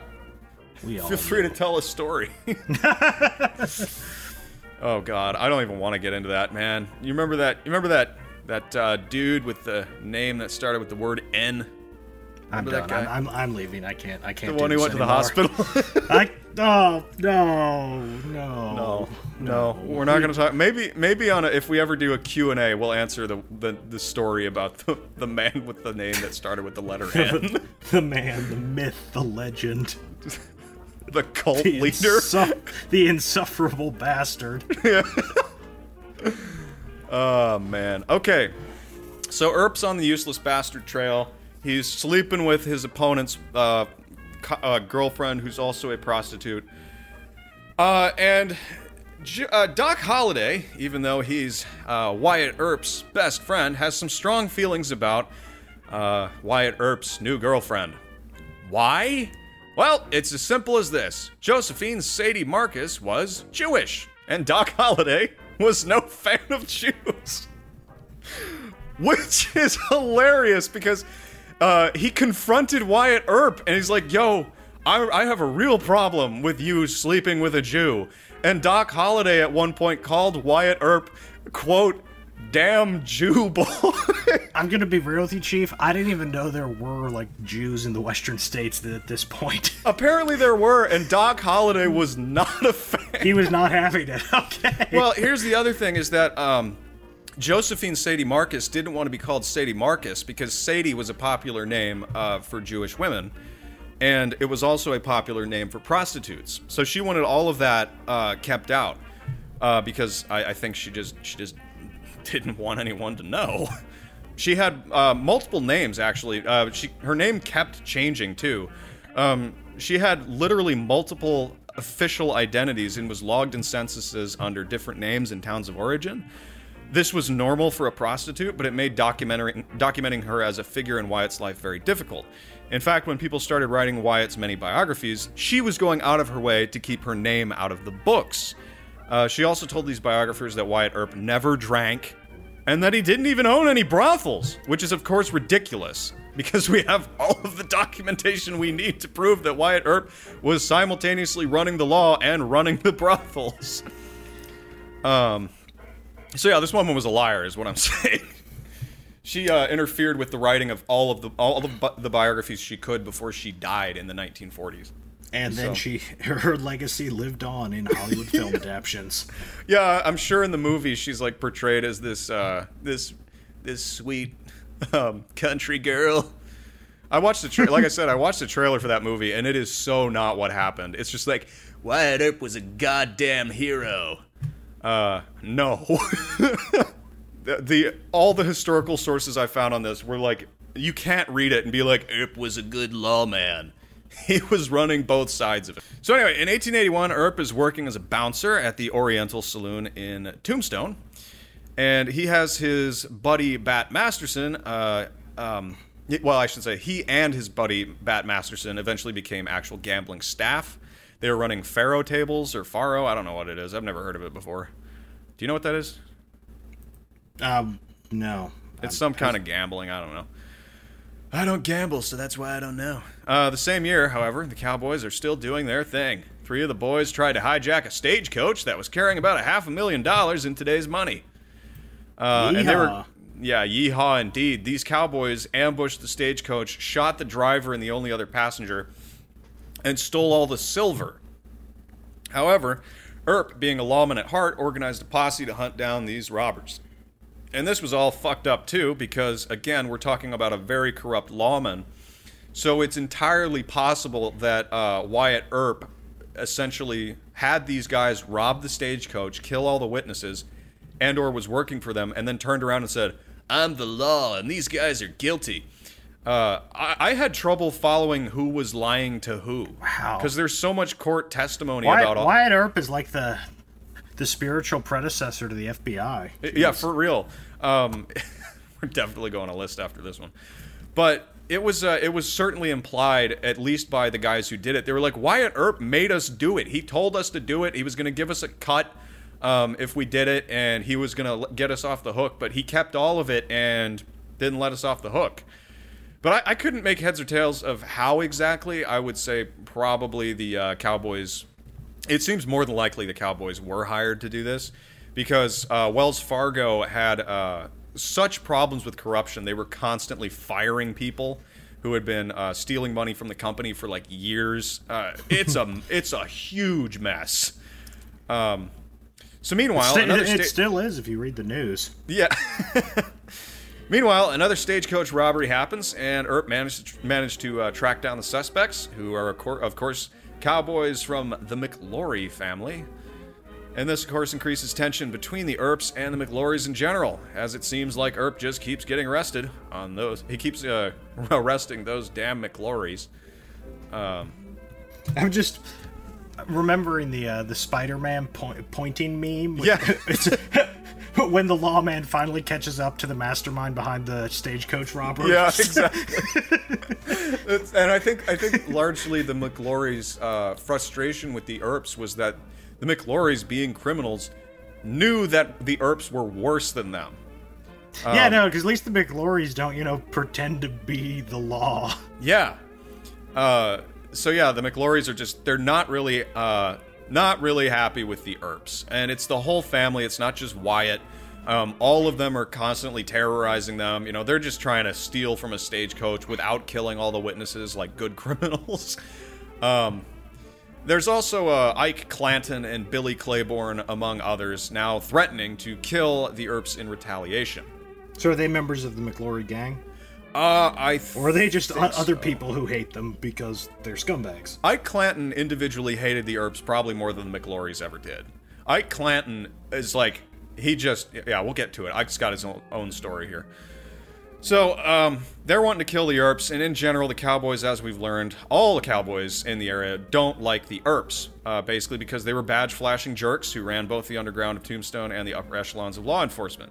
We all. Feel free to tell a story. oh God, I don't even want to get into that, man. You remember that? You remember that that uh, dude with the name that started with the word N? I'm done. that I'm, I'm, I'm leaving. I can't. I can't. The one who went to the hospital. I. Oh no, no, no, no, we're not going to talk. Maybe, maybe on a, if we ever do a Q and A, we'll answer the, the the story about the, the man with the name that started with the letter N, The man, the myth, the legend, the cult the, leader. insu- the insufferable bastard. Oh man. Okay. So Earp's on the useless bastard trail. He's sleeping with his opponent's uh, co- uh, girlfriend, who's also a prostitute. Uh, and J- uh, Doc Holliday, even though he's uh, Wyatt Earp's best friend, has some strong feelings about uh, Wyatt Earp's new girlfriend. Why? Well, it's as simple as this Josephine Sadie Marcus was Jewish, and Doc Holliday was no fan of Jews. Which is hilarious because uh, he confronted Wyatt Earp and he's like, yo, I, I have a real problem with you sleeping with a Jew. And Doc Holliday at one point called Wyatt Earp, quote, damn Jew boy. I'm gonna be real with you, Chief. I didn't even know there were like Jews in the Western states at this point. Apparently there were, and Doc Holliday was not a fan. he was not happy it. Okay. Well, here's the other thing: is that um, Josephine Sadie Marcus didn't want to be called Sadie Marcus because Sadie was a popular name uh, for Jewish women, and it was also a popular name for prostitutes. So she wanted all of that uh, kept out uh, because I, I think she just she just didn't want anyone to know. She had uh, multiple names actually. Uh, she her name kept changing too. Um, she had literally multiple official identities and was logged in censuses under different names and towns of origin. This was normal for a prostitute, but it made documenting documenting her as a figure in Wyatt's life very difficult. In fact, when people started writing Wyatt's many biographies, she was going out of her way to keep her name out of the books. Uh, she also told these biographers that Wyatt Earp never drank and that he didn't even own any brothels, which is, of course, ridiculous because we have all of the documentation we need to prove that Wyatt Earp was simultaneously running the law and running the brothels. Um, so yeah, this woman was a liar, is what I'm saying. she uh, interfered with the writing of all of the all of the, the biographies she could before she died in the 1940s. And then So- she her legacy lived on in Hollywood film adaptations. Yeah, I'm sure in the movie she's like portrayed as this uh this this sweet um country girl. I watched the tra- like I said I watched the trailer for that movie and it is so not what happened. It's just like Wyatt Earp was a goddamn hero. Uh no. the, the all the historical sources I found on this were like you can't read it and be like Earp was a good lawman. He was running both sides of it. So anyway, in 1881, Earp is working as a bouncer at the Oriental Saloon in Tombstone, and he has his buddy Bat Masterson. Uh, um, well, I should say he and his buddy Bat Masterson eventually became actual gambling staff. They were running faro tables or faro. I don't know what it is. I've never heard of it before. Do you know what that is? Um, no. It's some kind of gambling. I don't know. I don't gamble, so that's why I don't know. Uh, the same year, however, the Cowboys are still doing their thing. Three of the boys tried to hijack a stagecoach that was carrying about a half a million dollars in today's money. Uh, and they were, yeah, yeehaw indeed. These Cowboys ambushed the stagecoach, shot the driver and the only other passenger, and stole all the silver. However, Earp, being a lawman at heart, organized a posse to hunt down these robbers. And this was all fucked up too, because again, we're talking about a very corrupt lawman. So it's entirely possible that uh, Wyatt Earp essentially had these guys rob the stagecoach, kill all the witnesses, and or was working for them, and then turned around and said, "I'm the law, and these guys are guilty." Uh, I, I had trouble following who was lying to who. Wow. Because there's so much court testimony Wyatt, about all. Wyatt Earp is like the the spiritual predecessor to the FBI. Yeah, for real. Um, we're definitely going a list after this one. But it was uh, it was certainly implied, at least by the guys who did it. They were like, Wyatt Earp made us do it. He told us to do it. He was going to give us a cut um, if we did it, and he was going to get us off the hook. But he kept all of it and didn't let us off the hook. But I, I couldn't make heads or tails of how exactly. I would say probably the uh, Cowboys. It seems more than likely the Cowboys were hired to do this because uh, Wells Fargo had uh, such problems with corruption. They were constantly firing people who had been uh, stealing money from the company for like years. Uh, it's a it's a huge mess. Um, so meanwhile, it, it still is if you read the news. yeah. Meanwhile, another stagecoach robbery happens, and Earp managed to, managed to uh, track down the suspects, who are, of course, cowboys from the McLaury family. And this, of course, increases tension between the Earps and the McLaurys in general, as it seems like Earp just keeps getting arrested on those. He keeps uh, arresting those damn McLaurys. I'm just remembering the uh, the Spider-Man point, pointing meme. with- Yeah. it's, when the lawman finally catches up to the mastermind behind the stagecoach robbery. Yeah, exactly. And I think I think largely the McLaurys' uh, frustration with the Earps was that the McLaurys, being criminals, knew that the Earps were worse than them. yeah, no, because at least the McLaurys don't, you know, pretend to be the law. Yeah. Uh, so yeah, the McLaurys are just they're not really uh, not really happy with the Earps, and it's the whole family. It's not just Wyatt. Um, all of them are constantly terrorizing them. You know, they're just trying to steal from a stagecoach without killing all the witnesses like good criminals. um, there's also uh, Ike Clanton and Billy Claiborne, among others, now threatening to kill the Earps in retaliation. So are they members of the McLaury gang? Uh, I th- Or are they just other so. people who hate them because they're scumbags? Ike Clanton individually hated the Earps probably more than the McLaurys ever did. Ike Clanton is like he just yeah we'll get to it. Ike's got his own, own story here. So um, they're wanting to kill the Earps, and in general, the Cowboys, as we've learned, all the Cowboys in the area don't like the Earps, uh, basically because they were badge flashing jerks who ran both the underground of Tombstone and the upper echelons of law enforcement.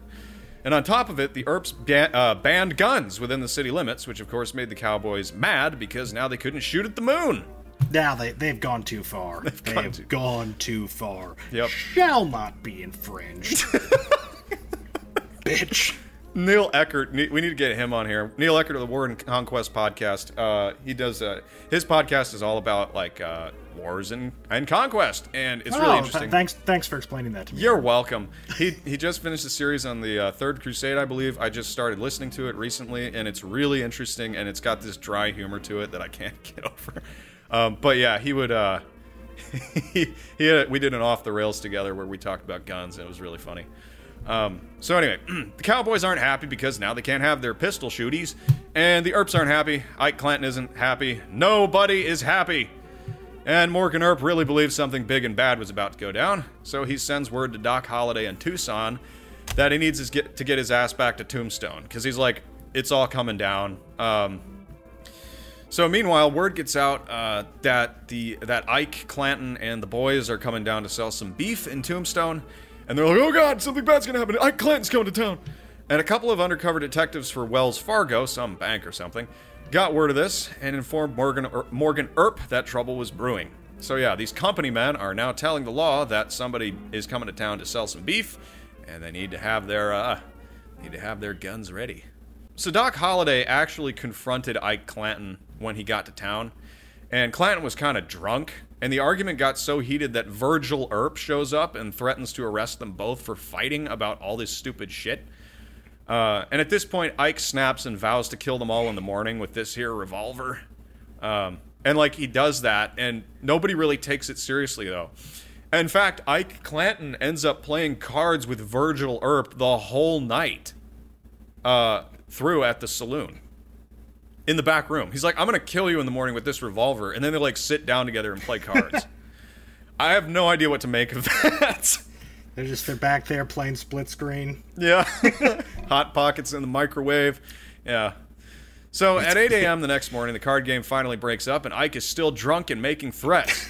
And on top of it, the Earps ba- uh, banned guns within the city limits, which of course made the Cowboys mad because now they couldn't shoot at the moon. Now they they've gone too far. They've gone too- gone too far. Yep. Shall not be infringed. Bitch. Neil Eckert, we need to get him on here. Neil Eckert of the War and Conquest podcast. Uh, he does uh, his podcast is all about like uh, wars and, and conquest, and it's really oh, interesting. th- thanks thanks for explaining that to me. You're welcome. He he just finished a series on the uh, Third Crusade, I believe. I just started listening to it recently, and it's really interesting, and it's got this dry humor to it that I can't get over. Um, but yeah, he would. Uh, he, he had, we did an off the rails together where we talked about guns, and it was really funny. Um, so anyway, the Cowboys aren't happy because now they can't have their pistol shooties, and the Earps aren't happy. Ike Clanton isn't happy. Nobody is happy. And Morgan Earp really believes something big and bad was about to go down, so he sends word to Doc Holliday in Tucson that he needs get, to get his ass back to Tombstone because he's like, it's all coming down. Um, so meanwhile, word gets out uh, that the that Ike Clanton and the boys are coming down to sell some beef in Tombstone, and they're like, "Oh God, something bad's gonna happen! Ike Clanton's coming to town." And a couple of undercover detectives for Wells Fargo, some bank or something, got word of this and informed Morgan er, Morgan Earp that trouble was brewing. So yeah, these company men are now telling the law that somebody is coming to town to sell some beef, and they need to have their uh, need to have their guns ready. So Doc Holliday actually confronted Ike Clanton when he got to town, and Clanton was kind of drunk, and the argument got so heated that Virgil Earp shows up and threatens to arrest them both for fighting about all this stupid shit. Uh, and at this point, Ike snaps and vows to kill them all in the morning with this here revolver. Um, and like he does that, and nobody really takes it seriously though. In fact, Ike Clanton ends up playing cards with Virgil Earp the whole night uh, through at the saloon in the back room. He's like, I'm gonna kill you in the morning with this revolver, and then they like sit down together and play cards. I have no idea what to make of that. They're just they're back there playing split screen. yeah, hot pockets in the microwave. Yeah. So at 8 a.m. the next morning, the card game finally breaks up, and Ike is still drunk and making threats.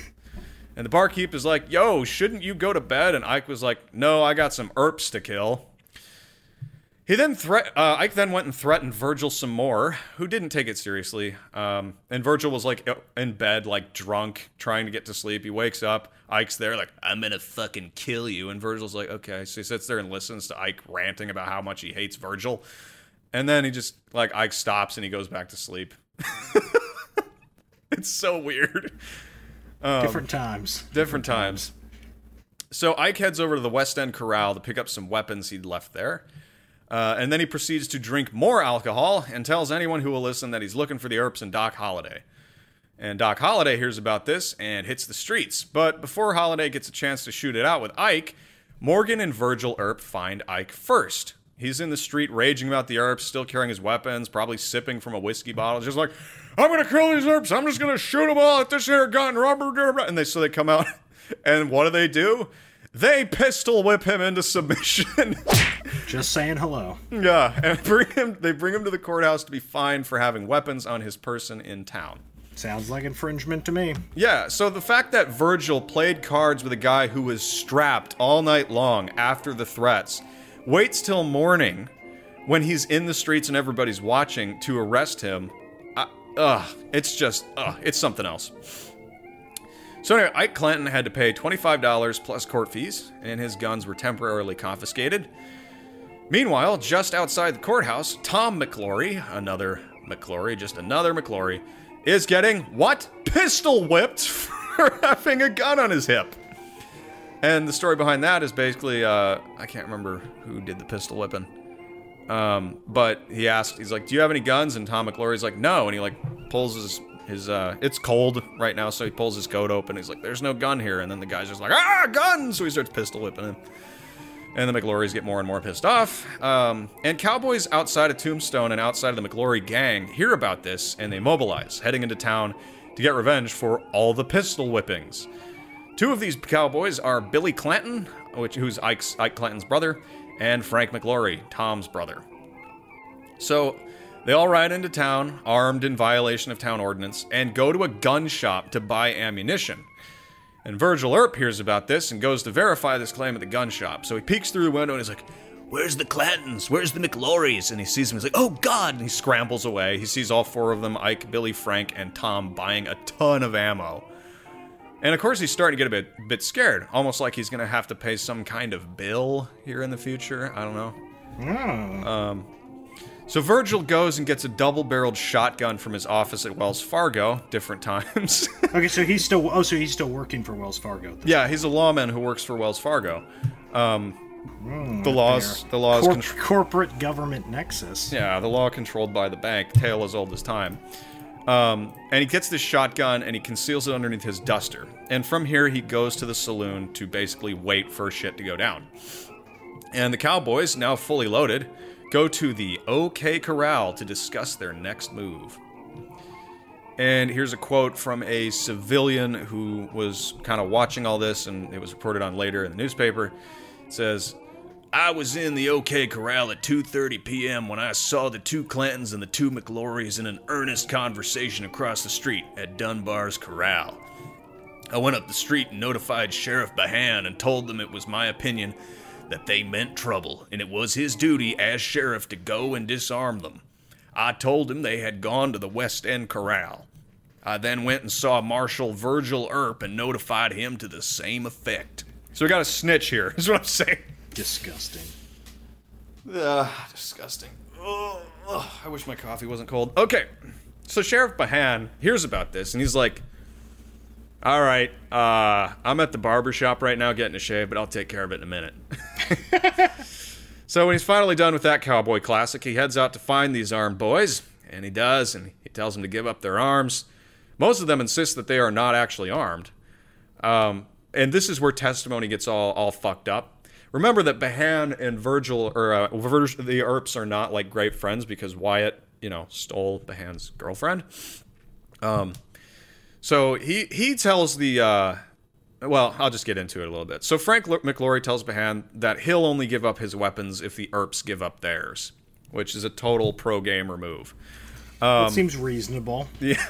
And the barkeep is like, "Yo, shouldn't you go to bed?" And Ike was like, "No, I got some Earps to kill." He then threat. Uh, Ike then went and threatened Virgil some more, who didn't take it seriously. Um, and Virgil was like in bed, like drunk, trying to get to sleep. He wakes up. Ike's there, like, "I'm gonna fucking kill you." And Virgil's like, "Okay." So he sits there and listens to Ike ranting about how much he hates Virgil. And then he just like Ike stops and he goes back to sleep. it's so weird. Different times. Different times. So Ike heads over to the West End Corral to pick up some weapons he'd left there. Uh, and then he proceeds to drink more alcohol and tells anyone who will listen that he's looking for the Earps and Doc Holliday. And Doc Holliday hears about this and hits the streets. But before Holliday gets a chance to shoot it out with Ike, Morgan and Virgil Earp find Ike first. He's in the street raging about the Earps, still carrying his weapons, probably sipping from a whiskey bottle, just like, I'm gonna kill these Earps, I'm just gonna shoot them all at this here gun, rubber, and they so they come out, and what do they do? They pistol whip him into submission. Just saying hello. yeah, and bring him. They bring him to the courthouse to be fined for having weapons on his person in town. Sounds like infringement to me. Yeah, so the fact that Virgil played cards with a guy who was strapped all night long after the threats, waits till morning when he's in the streets and everybody's watching to arrest him, uh, ugh, it's just, ugh, it's something else. So anyway, Ike Clanton had to pay $25 plus court fees, and his guns were temporarily confiscated. Meanwhile, just outside the courthouse, Tom McLaury, another McLaury, just another McLaury, is getting what? Pistol whipped for having a gun on his hip. And the story behind that is basically, uh, I can't remember who did the pistol whipping. Um, but he asked, he's like, "Do you have any guns?" And Tom McLaury's like, "No." And he like pulls his his uh, it's cold right now, so he pulls his coat open. He's like, "There's no gun here." And then the guy's just like, "Ah, gun!" So he starts pistol whipping him. And the McLaurys get more and more pissed off. Um, and cowboys outside of Tombstone and outside of the McLaury gang hear about this and they mobilize, heading into town to get revenge for all the pistol whippings. Two of these cowboys are Billy Clanton, which who's Ike's, Ike Clanton's brother, and Frank McLaury, Tom's brother. So they all ride into town, armed in violation of town ordinance, and go to a gun shop to buy ammunition. And Virgil Earp hears about this and goes to verify this claim at the gun shop. So he peeks through the window and he's like, Where's the Clantons? Where's the McLaurys? And he sees them. He's like, Oh God! And he scrambles away. He sees all four of them Ike, Billy, Frank, and Tom buying a ton of ammo. And of course, he's starting to get a bit, bit scared, almost like he's going to have to pay some kind of bill here in the future. I don't know. Um, so Virgil goes and gets a double-barreled shotgun from his office at Wells Fargo, different times. Okay, so he's still oh, so he's still working for Wells Fargo. yeah, he's a lawman who works for Wells Fargo. Um, the laws, the laws, Corp- contr- corporate government nexus. yeah, the law controlled by the bank, tale as old as time. Um, and he gets this shotgun and he conceals it underneath his duster. And from here, he goes to the saloon to basically wait for shit to go down. And the Cowboys, now fully loaded, go to the OK Corral to discuss their next move. And here's a quote from a civilian who was kind of watching all this, and it was reported on later in the newspaper. It says, I was in the OK Corral at 2:30 p.m. when I saw the two Clantons and the two McLaurys in an earnest conversation across the street at Dunbar's Corral. I went up the street and notified Sheriff Behan and told them it was my opinion that they meant trouble and it was his duty as sheriff to go and disarm them. I told him they had gone to the West End Corral. I then went and saw Marshal Virgil Earp and notified him to the same effect. So we got a snitch here, is what I'm saying. Disgusting. Ugh, disgusting. Ugh, ugh, I wish my coffee wasn't cold. Okay, so Sheriff Behan hears about this and he's like, "All right, uh, I'm at the barber shop right now getting a shave, but I'll take care of it in a minute." so when he's finally done with that cowboy classic, he heads out to find these armed boys, and he does, and he tells them to give up their arms. Most of them insist that they are not actually armed. Um, and this is where testimony gets all, all fucked up. Remember that Behan and Virgil, or uh, the Earps, are not like great friends because Wyatt, you know, stole Behan's girlfriend. Um, so he he tells the, uh, well, I'll just get into it a little bit. So Frank McLaury tells Behan that he'll only give up his weapons if the Earps give up theirs, which is a total pro gamer move. that seems reasonable. Yeah.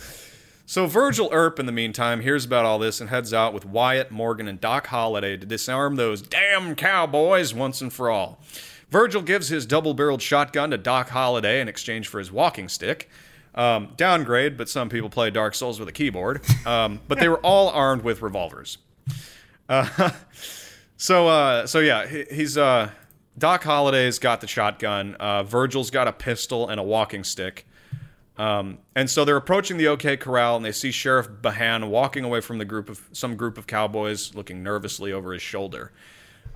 so Virgil Earp, in the meantime, hears about all this and heads out with Wyatt, Morgan, and Doc Holliday to disarm those damn cowboys once and for all. Virgil gives his double-barreled shotgun to Doc Holliday in exchange for his walking stick. Um, downgrade, but some people play Dark Souls with a keyboard. Um, but they were all armed with revolvers. Uh, so, uh, so yeah, he, he's uh, Doc Holliday's got the shotgun. Uh, Virgil's got a pistol and a walking stick. Um, and so they're approaching the OK Corral, and they see Sheriff Behan walking away from the group of some group of cowboys, looking nervously over his shoulder.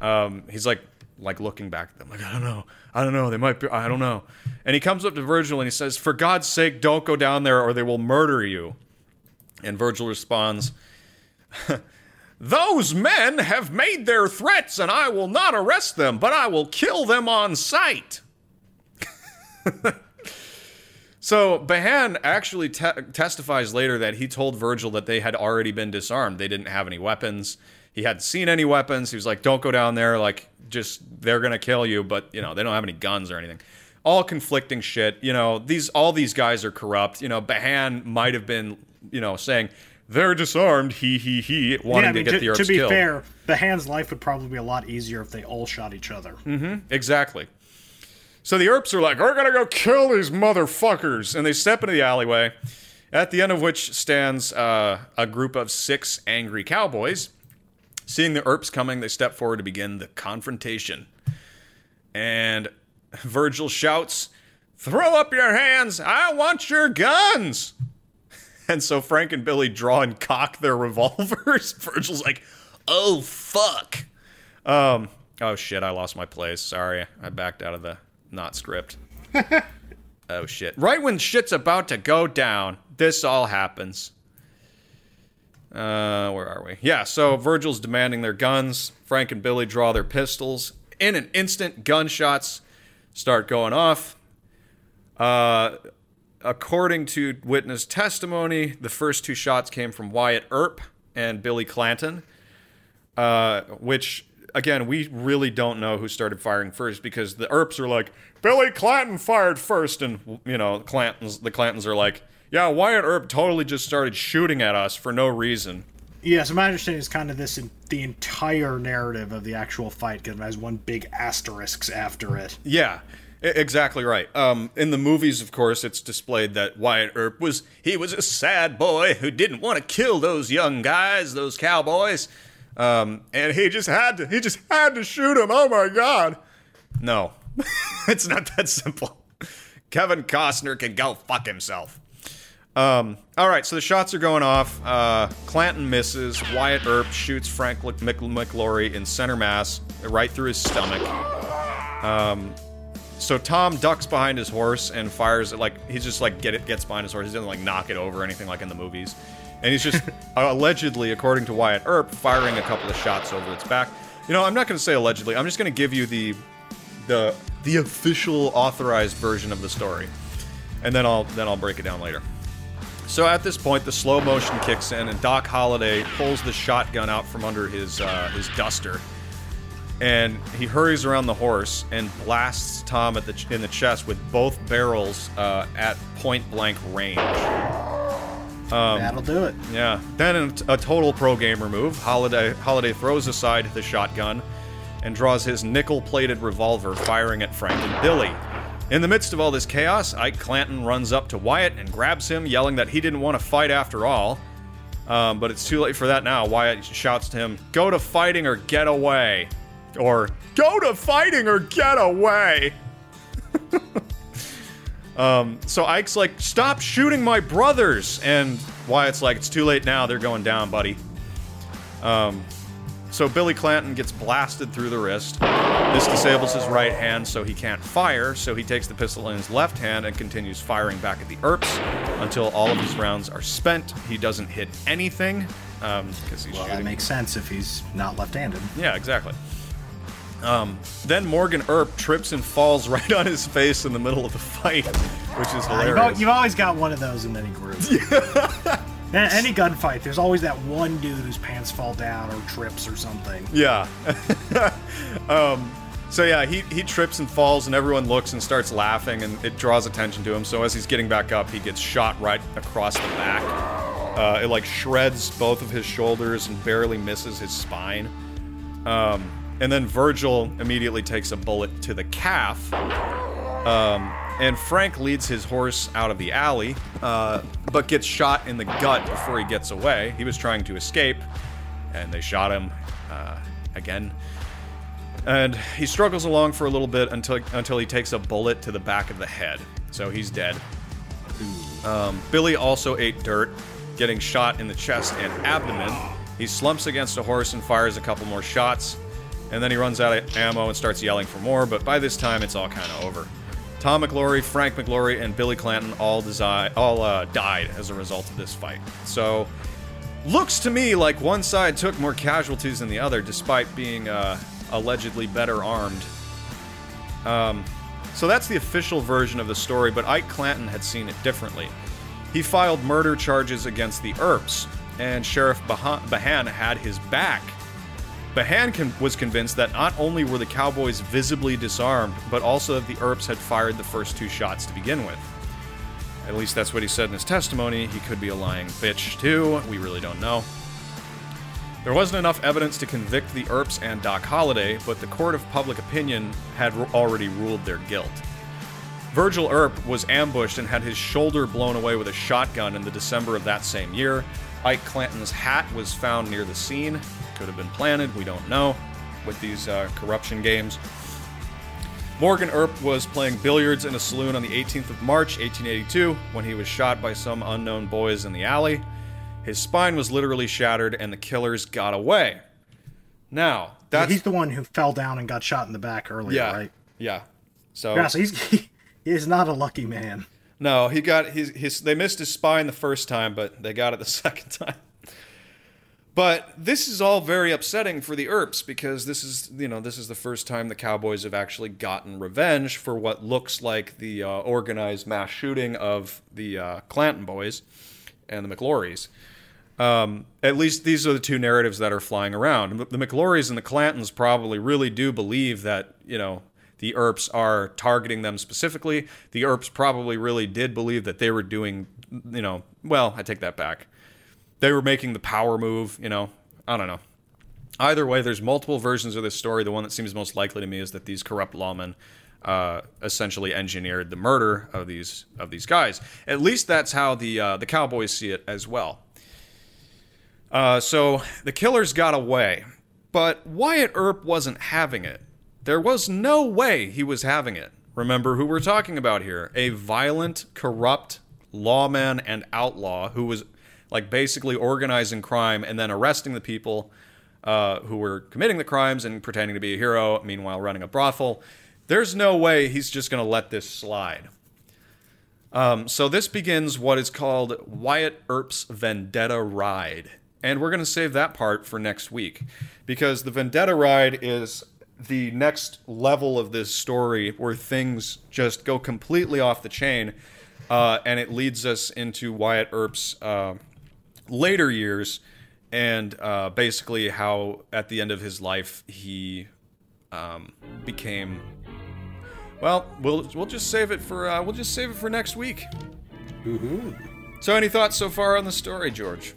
Um, he's like, like looking back at them, like I don't know, I don't know, they might be, I don't know. And he comes up to Virgil and he says, "For God's sake, don't go down there, or they will murder you." And Virgil responds, "Those men have made their threats, and I will not arrest them, but I will kill them on sight." So Behan actually te- testifies later that he told Virgil that they had already been disarmed. They didn't have any weapons. He hadn't seen any weapons. He was like, "Don't go down there. Like, just they're gonna kill you." But you know, they don't have any guns or anything. All conflicting shit. You know, these all these guys are corrupt. You know, Behan might have been, you know, saying they're disarmed. He he he, wanting yeah, I mean, to get to, the Earps to be killed. fair, Behan's life would probably be a lot easier if they all shot each other. Mm-hmm. Exactly. So the Earps are like, we're gonna go kill these motherfuckers, and they step into the alleyway, at the end of which stands uh, a group of six angry cowboys. Seeing the Earps coming, they step forward to begin the confrontation. And Virgil shouts, "Throw up your hands! I want your guns!" And so Frank and Billy draw and cock their revolvers. Virgil's like, Oh fuck. Um. Oh shit! I lost my place. Sorry, I backed out of the not script. oh shit! Right when shit's about to go down, this all happens. Uh, where are we? Yeah. So Virgil's demanding their guns. Frank and Billy draw their pistols. In an instant, gunshots start going off. Uh, according to witness testimony, the first two shots came from Wyatt Earp and Billy Clanton, uh, which again we really don't know who started firing first because the Earps are like Billy Clanton fired first, and you know Clantons the Clantons are like, yeah, Wyatt Earp totally just started shooting at us for no reason. Yeah, so my understanding is kind of this the entire narrative of the actual fight has one big asterisks after it. Yeah. Exactly right. Um, in the movies, of course, it's displayed that Wyatt Earp was he was a sad boy who didn't want to kill those young guys, those cowboys, um, and he just had to he just had to shoot him. Oh my God! No, it's not that simple. Kevin Costner can go fuck himself. Um, all right, so the shots are going off. Uh, Clanton misses. Wyatt Earp shoots Frank McLaury in center mass, right through his stomach. Um, so Tom ducks behind his horse and fires it like he's just like get it gets behind his horse. He doesn't like knock it over or anything like in the movies. And he's just allegedly, according to Wyatt Earp, firing a couple of shots over its back. You know, I'm not going to say allegedly. I'm just going to give you the the the official authorized version of the story, and then I'll then I'll break it down later. So at this point, the slow motion kicks in, and Doc Holliday pulls the shotgun out from under his uh, his duster and he hurries around the horse and blasts Tom at the ch- in the chest with both barrels uh, at point blank range. Um, That'll do it. Yeah. Then in a total pro gamer move, Holliday Holliday throws aside the shotgun and draws his nickel-plated revolver, firing at Frank and Billy. In the midst of all this chaos, Ike Clanton runs up to Wyatt and grabs him, yelling that he didn't want to fight after all. Um, but it's too late for that now. Wyatt shouts to him, "Go to fighting or get away." or go to fighting or get away. um, so Ike's like, stop shooting my brothers, and Wyatt's like, it's too late now. They're going down, buddy. Um, so Billy Clanton gets blasted through the wrist. This disables his right hand, so he can't fire. So he takes the pistol in his left hand and continues firing back at the Earps until all of his rounds are spent. He doesn't hit anything because um, he's well, shooting. that makes sense if he's not left-handed. Yeah, exactly. Um, then Morgan Earp trips and falls right on his face in the middle of the fight, which is hilarious. Uh, you've, you've, always got one of those in any group. any gunfight, there's always that one dude whose pants fall down or trips or something. Yeah. um, so yeah, he, he trips and falls, and everyone looks and starts laughing, and it draws attention to him. So as he's getting back up, he gets shot right across the back. Uh, it like shreds both of his shoulders and barely misses his spine. Um, and then Virgil immediately takes a bullet to the calf. Um, and Frank leads his horse out of the alley, uh, but gets shot in the gut before he gets away. He was trying to escape, and they shot him uh, again. And he struggles along for a little bit until until he takes a bullet to the back of the head. So he's dead. Um, Billy also ate dirt, getting shot in the chest and abdomen. He slumps against a horse and fires a couple more shots and then he runs out of ammo and starts yelling for more, but by this time it's all kind of over. Tom McLaury, Frank McLaury, and Billy Clanton all, desi- all uh, died as a result of this fight. So, looks to me like one side took more casualties than the other, despite being uh, allegedly better armed. Um, so that's the official version of the story, but Ike Clanton had seen it differently. He filed murder charges against the Earps, and Sheriff Behan had his back Behan con- was convinced that not only were the Cowboys visibly disarmed, but also that the Earps had fired the first two shots to begin with. At least that's what he said in his testimony. He could be a lying bitch, too. We really don't know. There wasn't enough evidence to convict the Earps and Doc Holliday, but the court of public opinion had already ruled their guilt. Virgil Earp was ambushed and had his shoulder blown away with a shotgun in the December of that same year. Ike Clanton's hat was found near the scene, could have been planted, we don't know, with these uh, corruption games. Morgan Earp was playing billiards in a saloon on the 18th of March, 1882, when he was shot by some unknown boys in the alley. His spine was literally shattered, and the killers got away. Now that's he's the one who fell down and got shot in the back earlier, yeah, right? yeah. So Yeah, so he's he, is not a lucky man. no, he got his his. They missed his spine the first time, but they got it the second time. But this is all very upsetting for the Earps because this is, you know, this is the first time the Cowboys have actually gotten revenge for what looks like the uh, organized mass shooting of the uh, Clanton boys and the McLaurys. Um, at least these are the two narratives that are flying around. The McLaurys and the Clantons probably really do believe that, you know, the Earps are targeting them specifically. The Earps probably really did believe that they were doing, you know, well, I take that back they were making the power move, you know. I don't know. Either way, there's multiple versions of this story. The one that seems most likely to me is that these corrupt lawmen uh, essentially engineered the murder of these of these guys. At least that's how the uh, the Cowboys see it as well. Uh, so the killers got away, but Wyatt Earp wasn't having it. There was no way he was having it. Remember who we're talking about here? A violent, corrupt lawman and outlaw who was like basically organizing crime and then arresting the people uh, who were committing the crimes and pretending to be a hero, meanwhile running a brothel. There's no way he's just going to let this slide. Um, so this begins what is called Wyatt Earp's Vendetta Ride. And we're going to save that part for next week because the Vendetta Ride is the next level of this story where things just go completely off the chain. Uh, and it leads us into Wyatt Earp's uh, later years and uh, basically how at the end of his life he um, became well we'll we'll just save it for uh, we'll just save it for next week. So any thoughts so far on the story george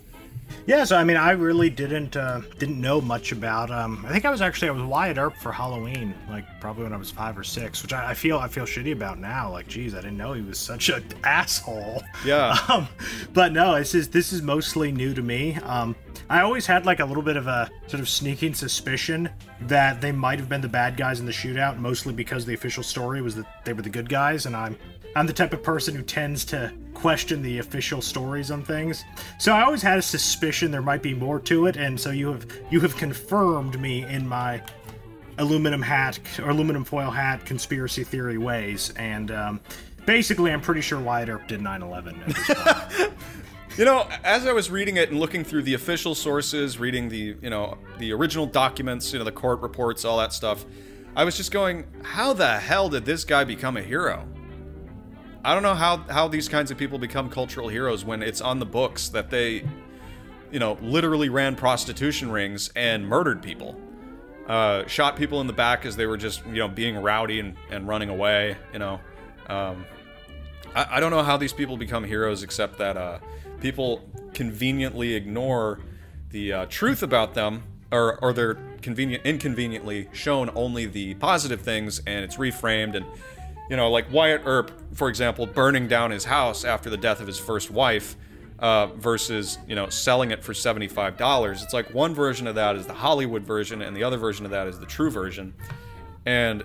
Yeah, so I mean, I really didn't uh, didn't know much about. Um, I think I was actually I was Wyatt Earp for Halloween, like probably when I was five or six, which I, I feel I feel shitty about now. Like, geez, I didn't know he was such an asshole. Yeah. Um, but no, this is this is mostly new to me. Um, I always had like a little bit of a sort of sneaking suspicion that they might have been the bad guys in the shootout, mostly because the official story was that they were the good guys, and I'm I'm the type of person who tends to question the official stories on things. So I always had a suspicion there might be more to it, and so you have you have confirmed me in my aluminum hat or aluminum foil hat conspiracy theory ways, and um, basically I'm pretty sure Wyatt Earp did 9/11 at this point. You know, as I was reading it and looking through the official sources, reading the, you know, the original documents, you know, the court reports, all that stuff, I was just going, how the hell did this guy become a hero? I don't know how how these kinds of people become cultural heroes when it's on the books that they, you know, literally ran prostitution rings and murdered people. Uh, shot people in the back as they were just, you know, being rowdy and, and running away, you know. Um, I, I don't know how these people become heroes except that uh, people conveniently ignore the uh, truth about them or, or they're convenient inconveniently shown only the positive things and it's reframed and you know like wyatt earp for example burning down his house after the death of his first wife uh, versus you know selling it for $75 it's like one version of that is the hollywood version and the other version of that is the true version and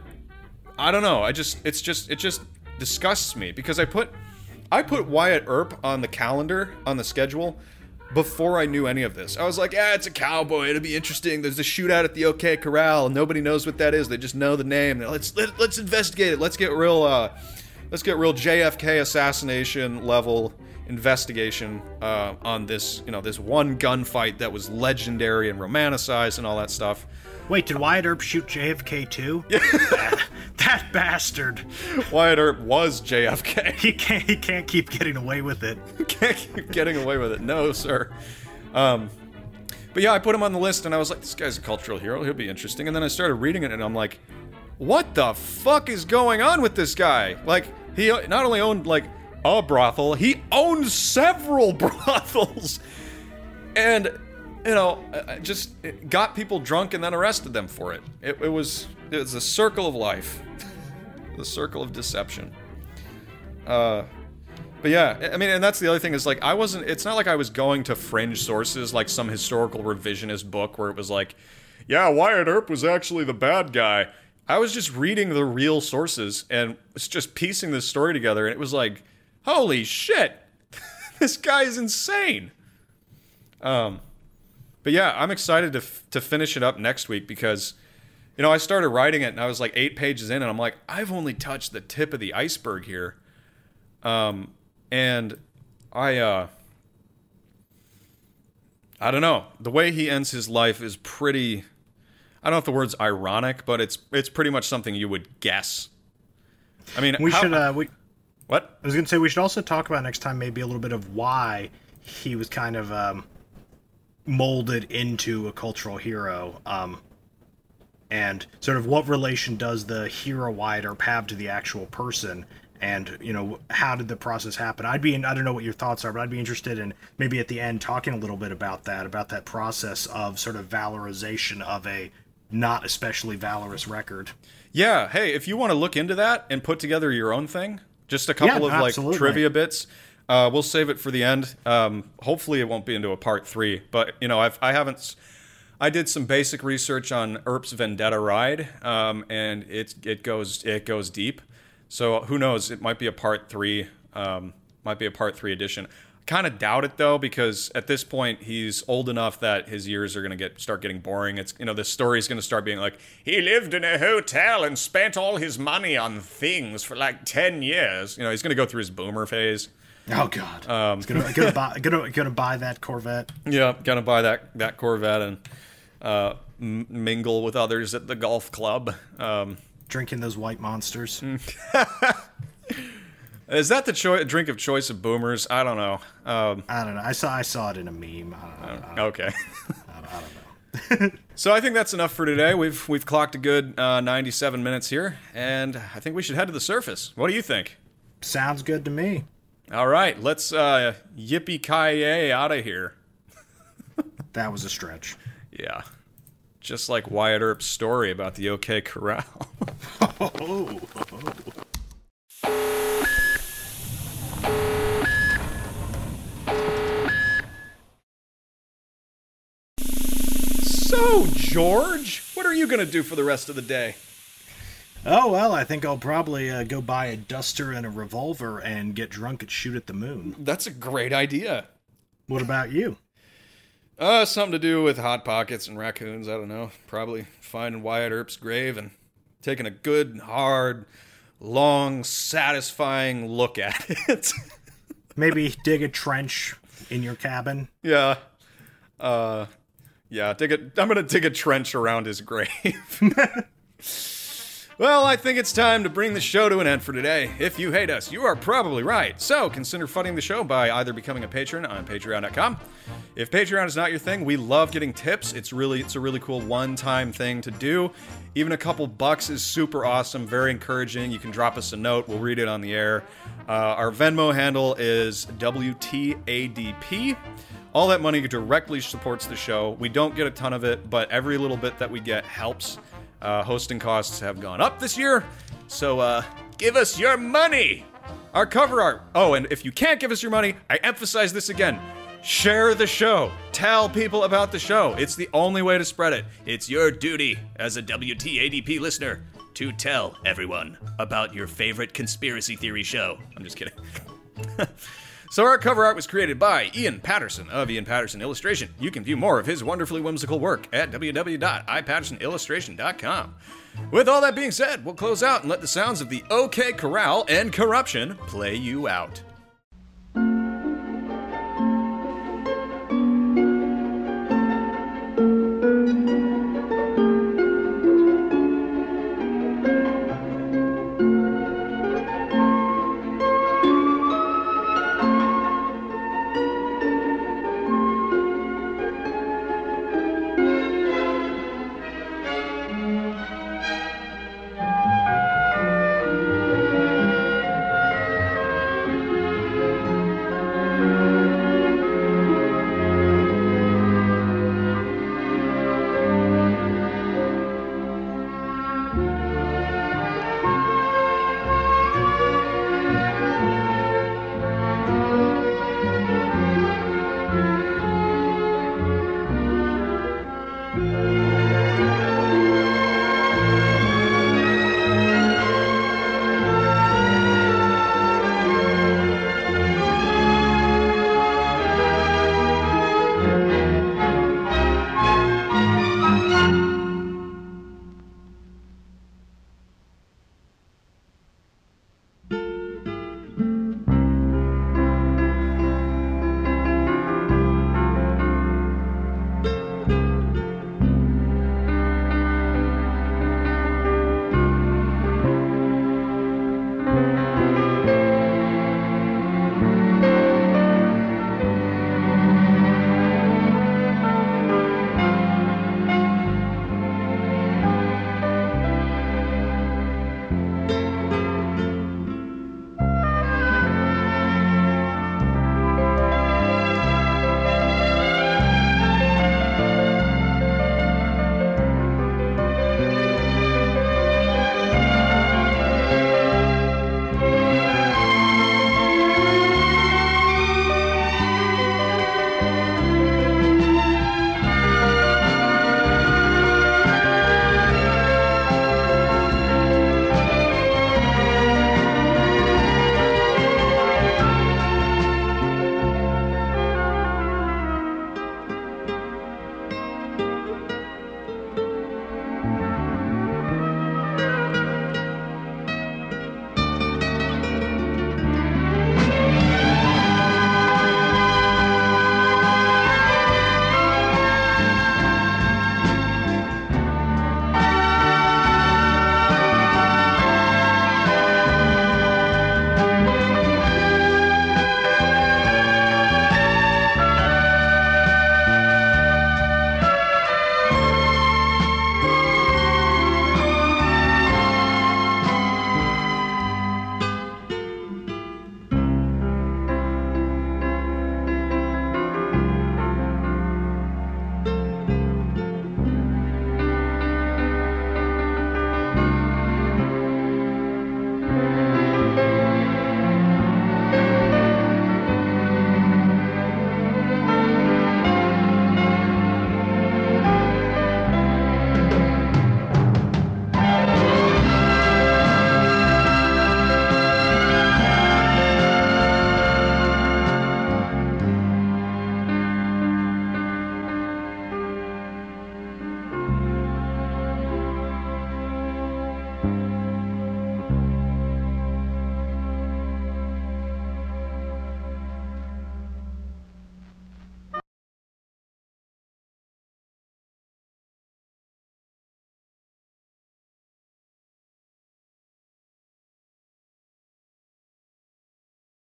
I don't know. I just it's just it just disgusts me because I put I put Wyatt Earp on the calendar on the schedule before I knew any of this. I was like, yeah, it's a cowboy. It'll be interesting. There's a shootout at the OK Corral. Nobody knows what that is. They just know the name. Let's let, let's investigate it. Let's get real. Uh, let's get real JFK assassination level investigation uh, on this. You know, this one gunfight that was legendary and romanticized and all that stuff. Wait, did Wyatt Earp shoot JFK too? that, that bastard. Wyatt Earp was JFK. He can't he can't keep getting away with it. can't keep getting away with it. No, sir. Um, but yeah, I put him on the list, and I was like, this guy's a cultural hero. He'll be interesting. And then I started reading it, and I'm like, what the fuck is going on with this guy? Like, he not only owned like a brothel, he owned several brothels, and you know, just got people drunk and then arrested them for it. It, it was it was a circle of life, the circle of deception. Uh, but yeah, I mean, and that's the other thing is like I wasn't. It's not like I was going to fringe sources like some historical revisionist book where it was like, yeah, Wyatt Earp was actually the bad guy. I was just reading the real sources and was just piecing this story together, and it was like, holy shit, this guy is insane. Um, but yeah, I'm excited to f- to finish it up next week because you know I started writing it and I was like eight pages in and I'm like I've only touched the tip of the iceberg here, um, and I uh, I don't know the way he ends his life is pretty. I don't know if the word's ironic, but it's it's pretty much something you would guess. I mean, We how- should. Uh, we. what? I was gonna say we should also talk about next time maybe a little bit of why he was kind of um, molded into a cultural hero, um, and sort of what relation does the hero Earp have to the actual person, and you know how did the process happen? I'd be in, I don't know what your thoughts are, but I'd be interested in maybe at the end talking a little bit about that, about that process of sort of valorization of a not especially valorous record. Yeah. Hey, if you want to look into that and put together your own thing, just a couple Yeah, of like trivia bits. Uh, we'll save it for the end. Um, hopefully, it won't be into a part three. But you know, I've, I haven't. I did some basic research on Earp's Vendetta ride, um, and it it goes it goes deep. So who knows? It might be a part three. Um, might be a part three edition. Kind of doubt it though, because at this point he's old enough that his years are gonna get start getting boring. It's you know the story's gonna start being like he lived in a hotel and spent all his money on things for like ten years. You know he's gonna go through his boomer phase. Oh God! Um, gonna gonna buy gonna gonna buy that Corvette. Yeah, gonna buy that that Corvette and uh, m- mingle with others at the golf club. Um, drinking those white monsters. is that the choi- drink of choice of boomers? I don't know. Um, I don't know. I saw I saw it in a meme. I don't, I don't, okay. I don't know. So I think that's enough for today. We've we've clocked a good uh, 97 minutes here, and I think we should head to the surface. What do you think? Sounds good to me. All right, let's uh, yippee ki yay out of here. That was a stretch. Yeah, just like Wyatt Earp's story about the OK Corral. Oh, so George, what are you gonna do for the rest of the day? Oh well. I think I'll probably uh, go buy a duster and a revolver and get drunk and shoot at the moon. That's a great idea. What about you? Uh, something to do with hot pockets and raccoons. I don't know. Probably finding Wyatt Earp's grave and taking a good, hard, long, satisfying look at it. Maybe dig a trench in your cabin. yeah. Uh, yeah. Dig a. I'm gonna dig a trench around his grave. Well, I think it's time to bring the show to an end for today. If you hate us, you are probably right. So consider funding the show by either becoming a patron on patreon.com. If Patreon is not your thing, we love getting tips. It's really it's a really cool one-time thing to do. Even a couple bucks is super awesome, very encouraging. You can drop us a note, we'll read it on the air. Uh, our Venmo handle is WTADP. All that money directly supports the show. We don't get a ton of it, but every little bit that we get helps. Uh, hosting costs have gone up this year, so uh, give us your money. Our cover art. Oh, and if you can't give us your money, I emphasize this again. Share the show. Tell people about the show. It's the only way to spread it. It's your duty as a WTADP listener to tell everyone about your favorite conspiracy theory show. I'm just kidding. So our cover art was created by Ian Patterson of Ian Patterson Illustration. You can view more of his wonderfully whimsical work at www.ipattersonillustration.com. With all that being said, we'll close out and let the sounds of the OK Corral and corruption play you out.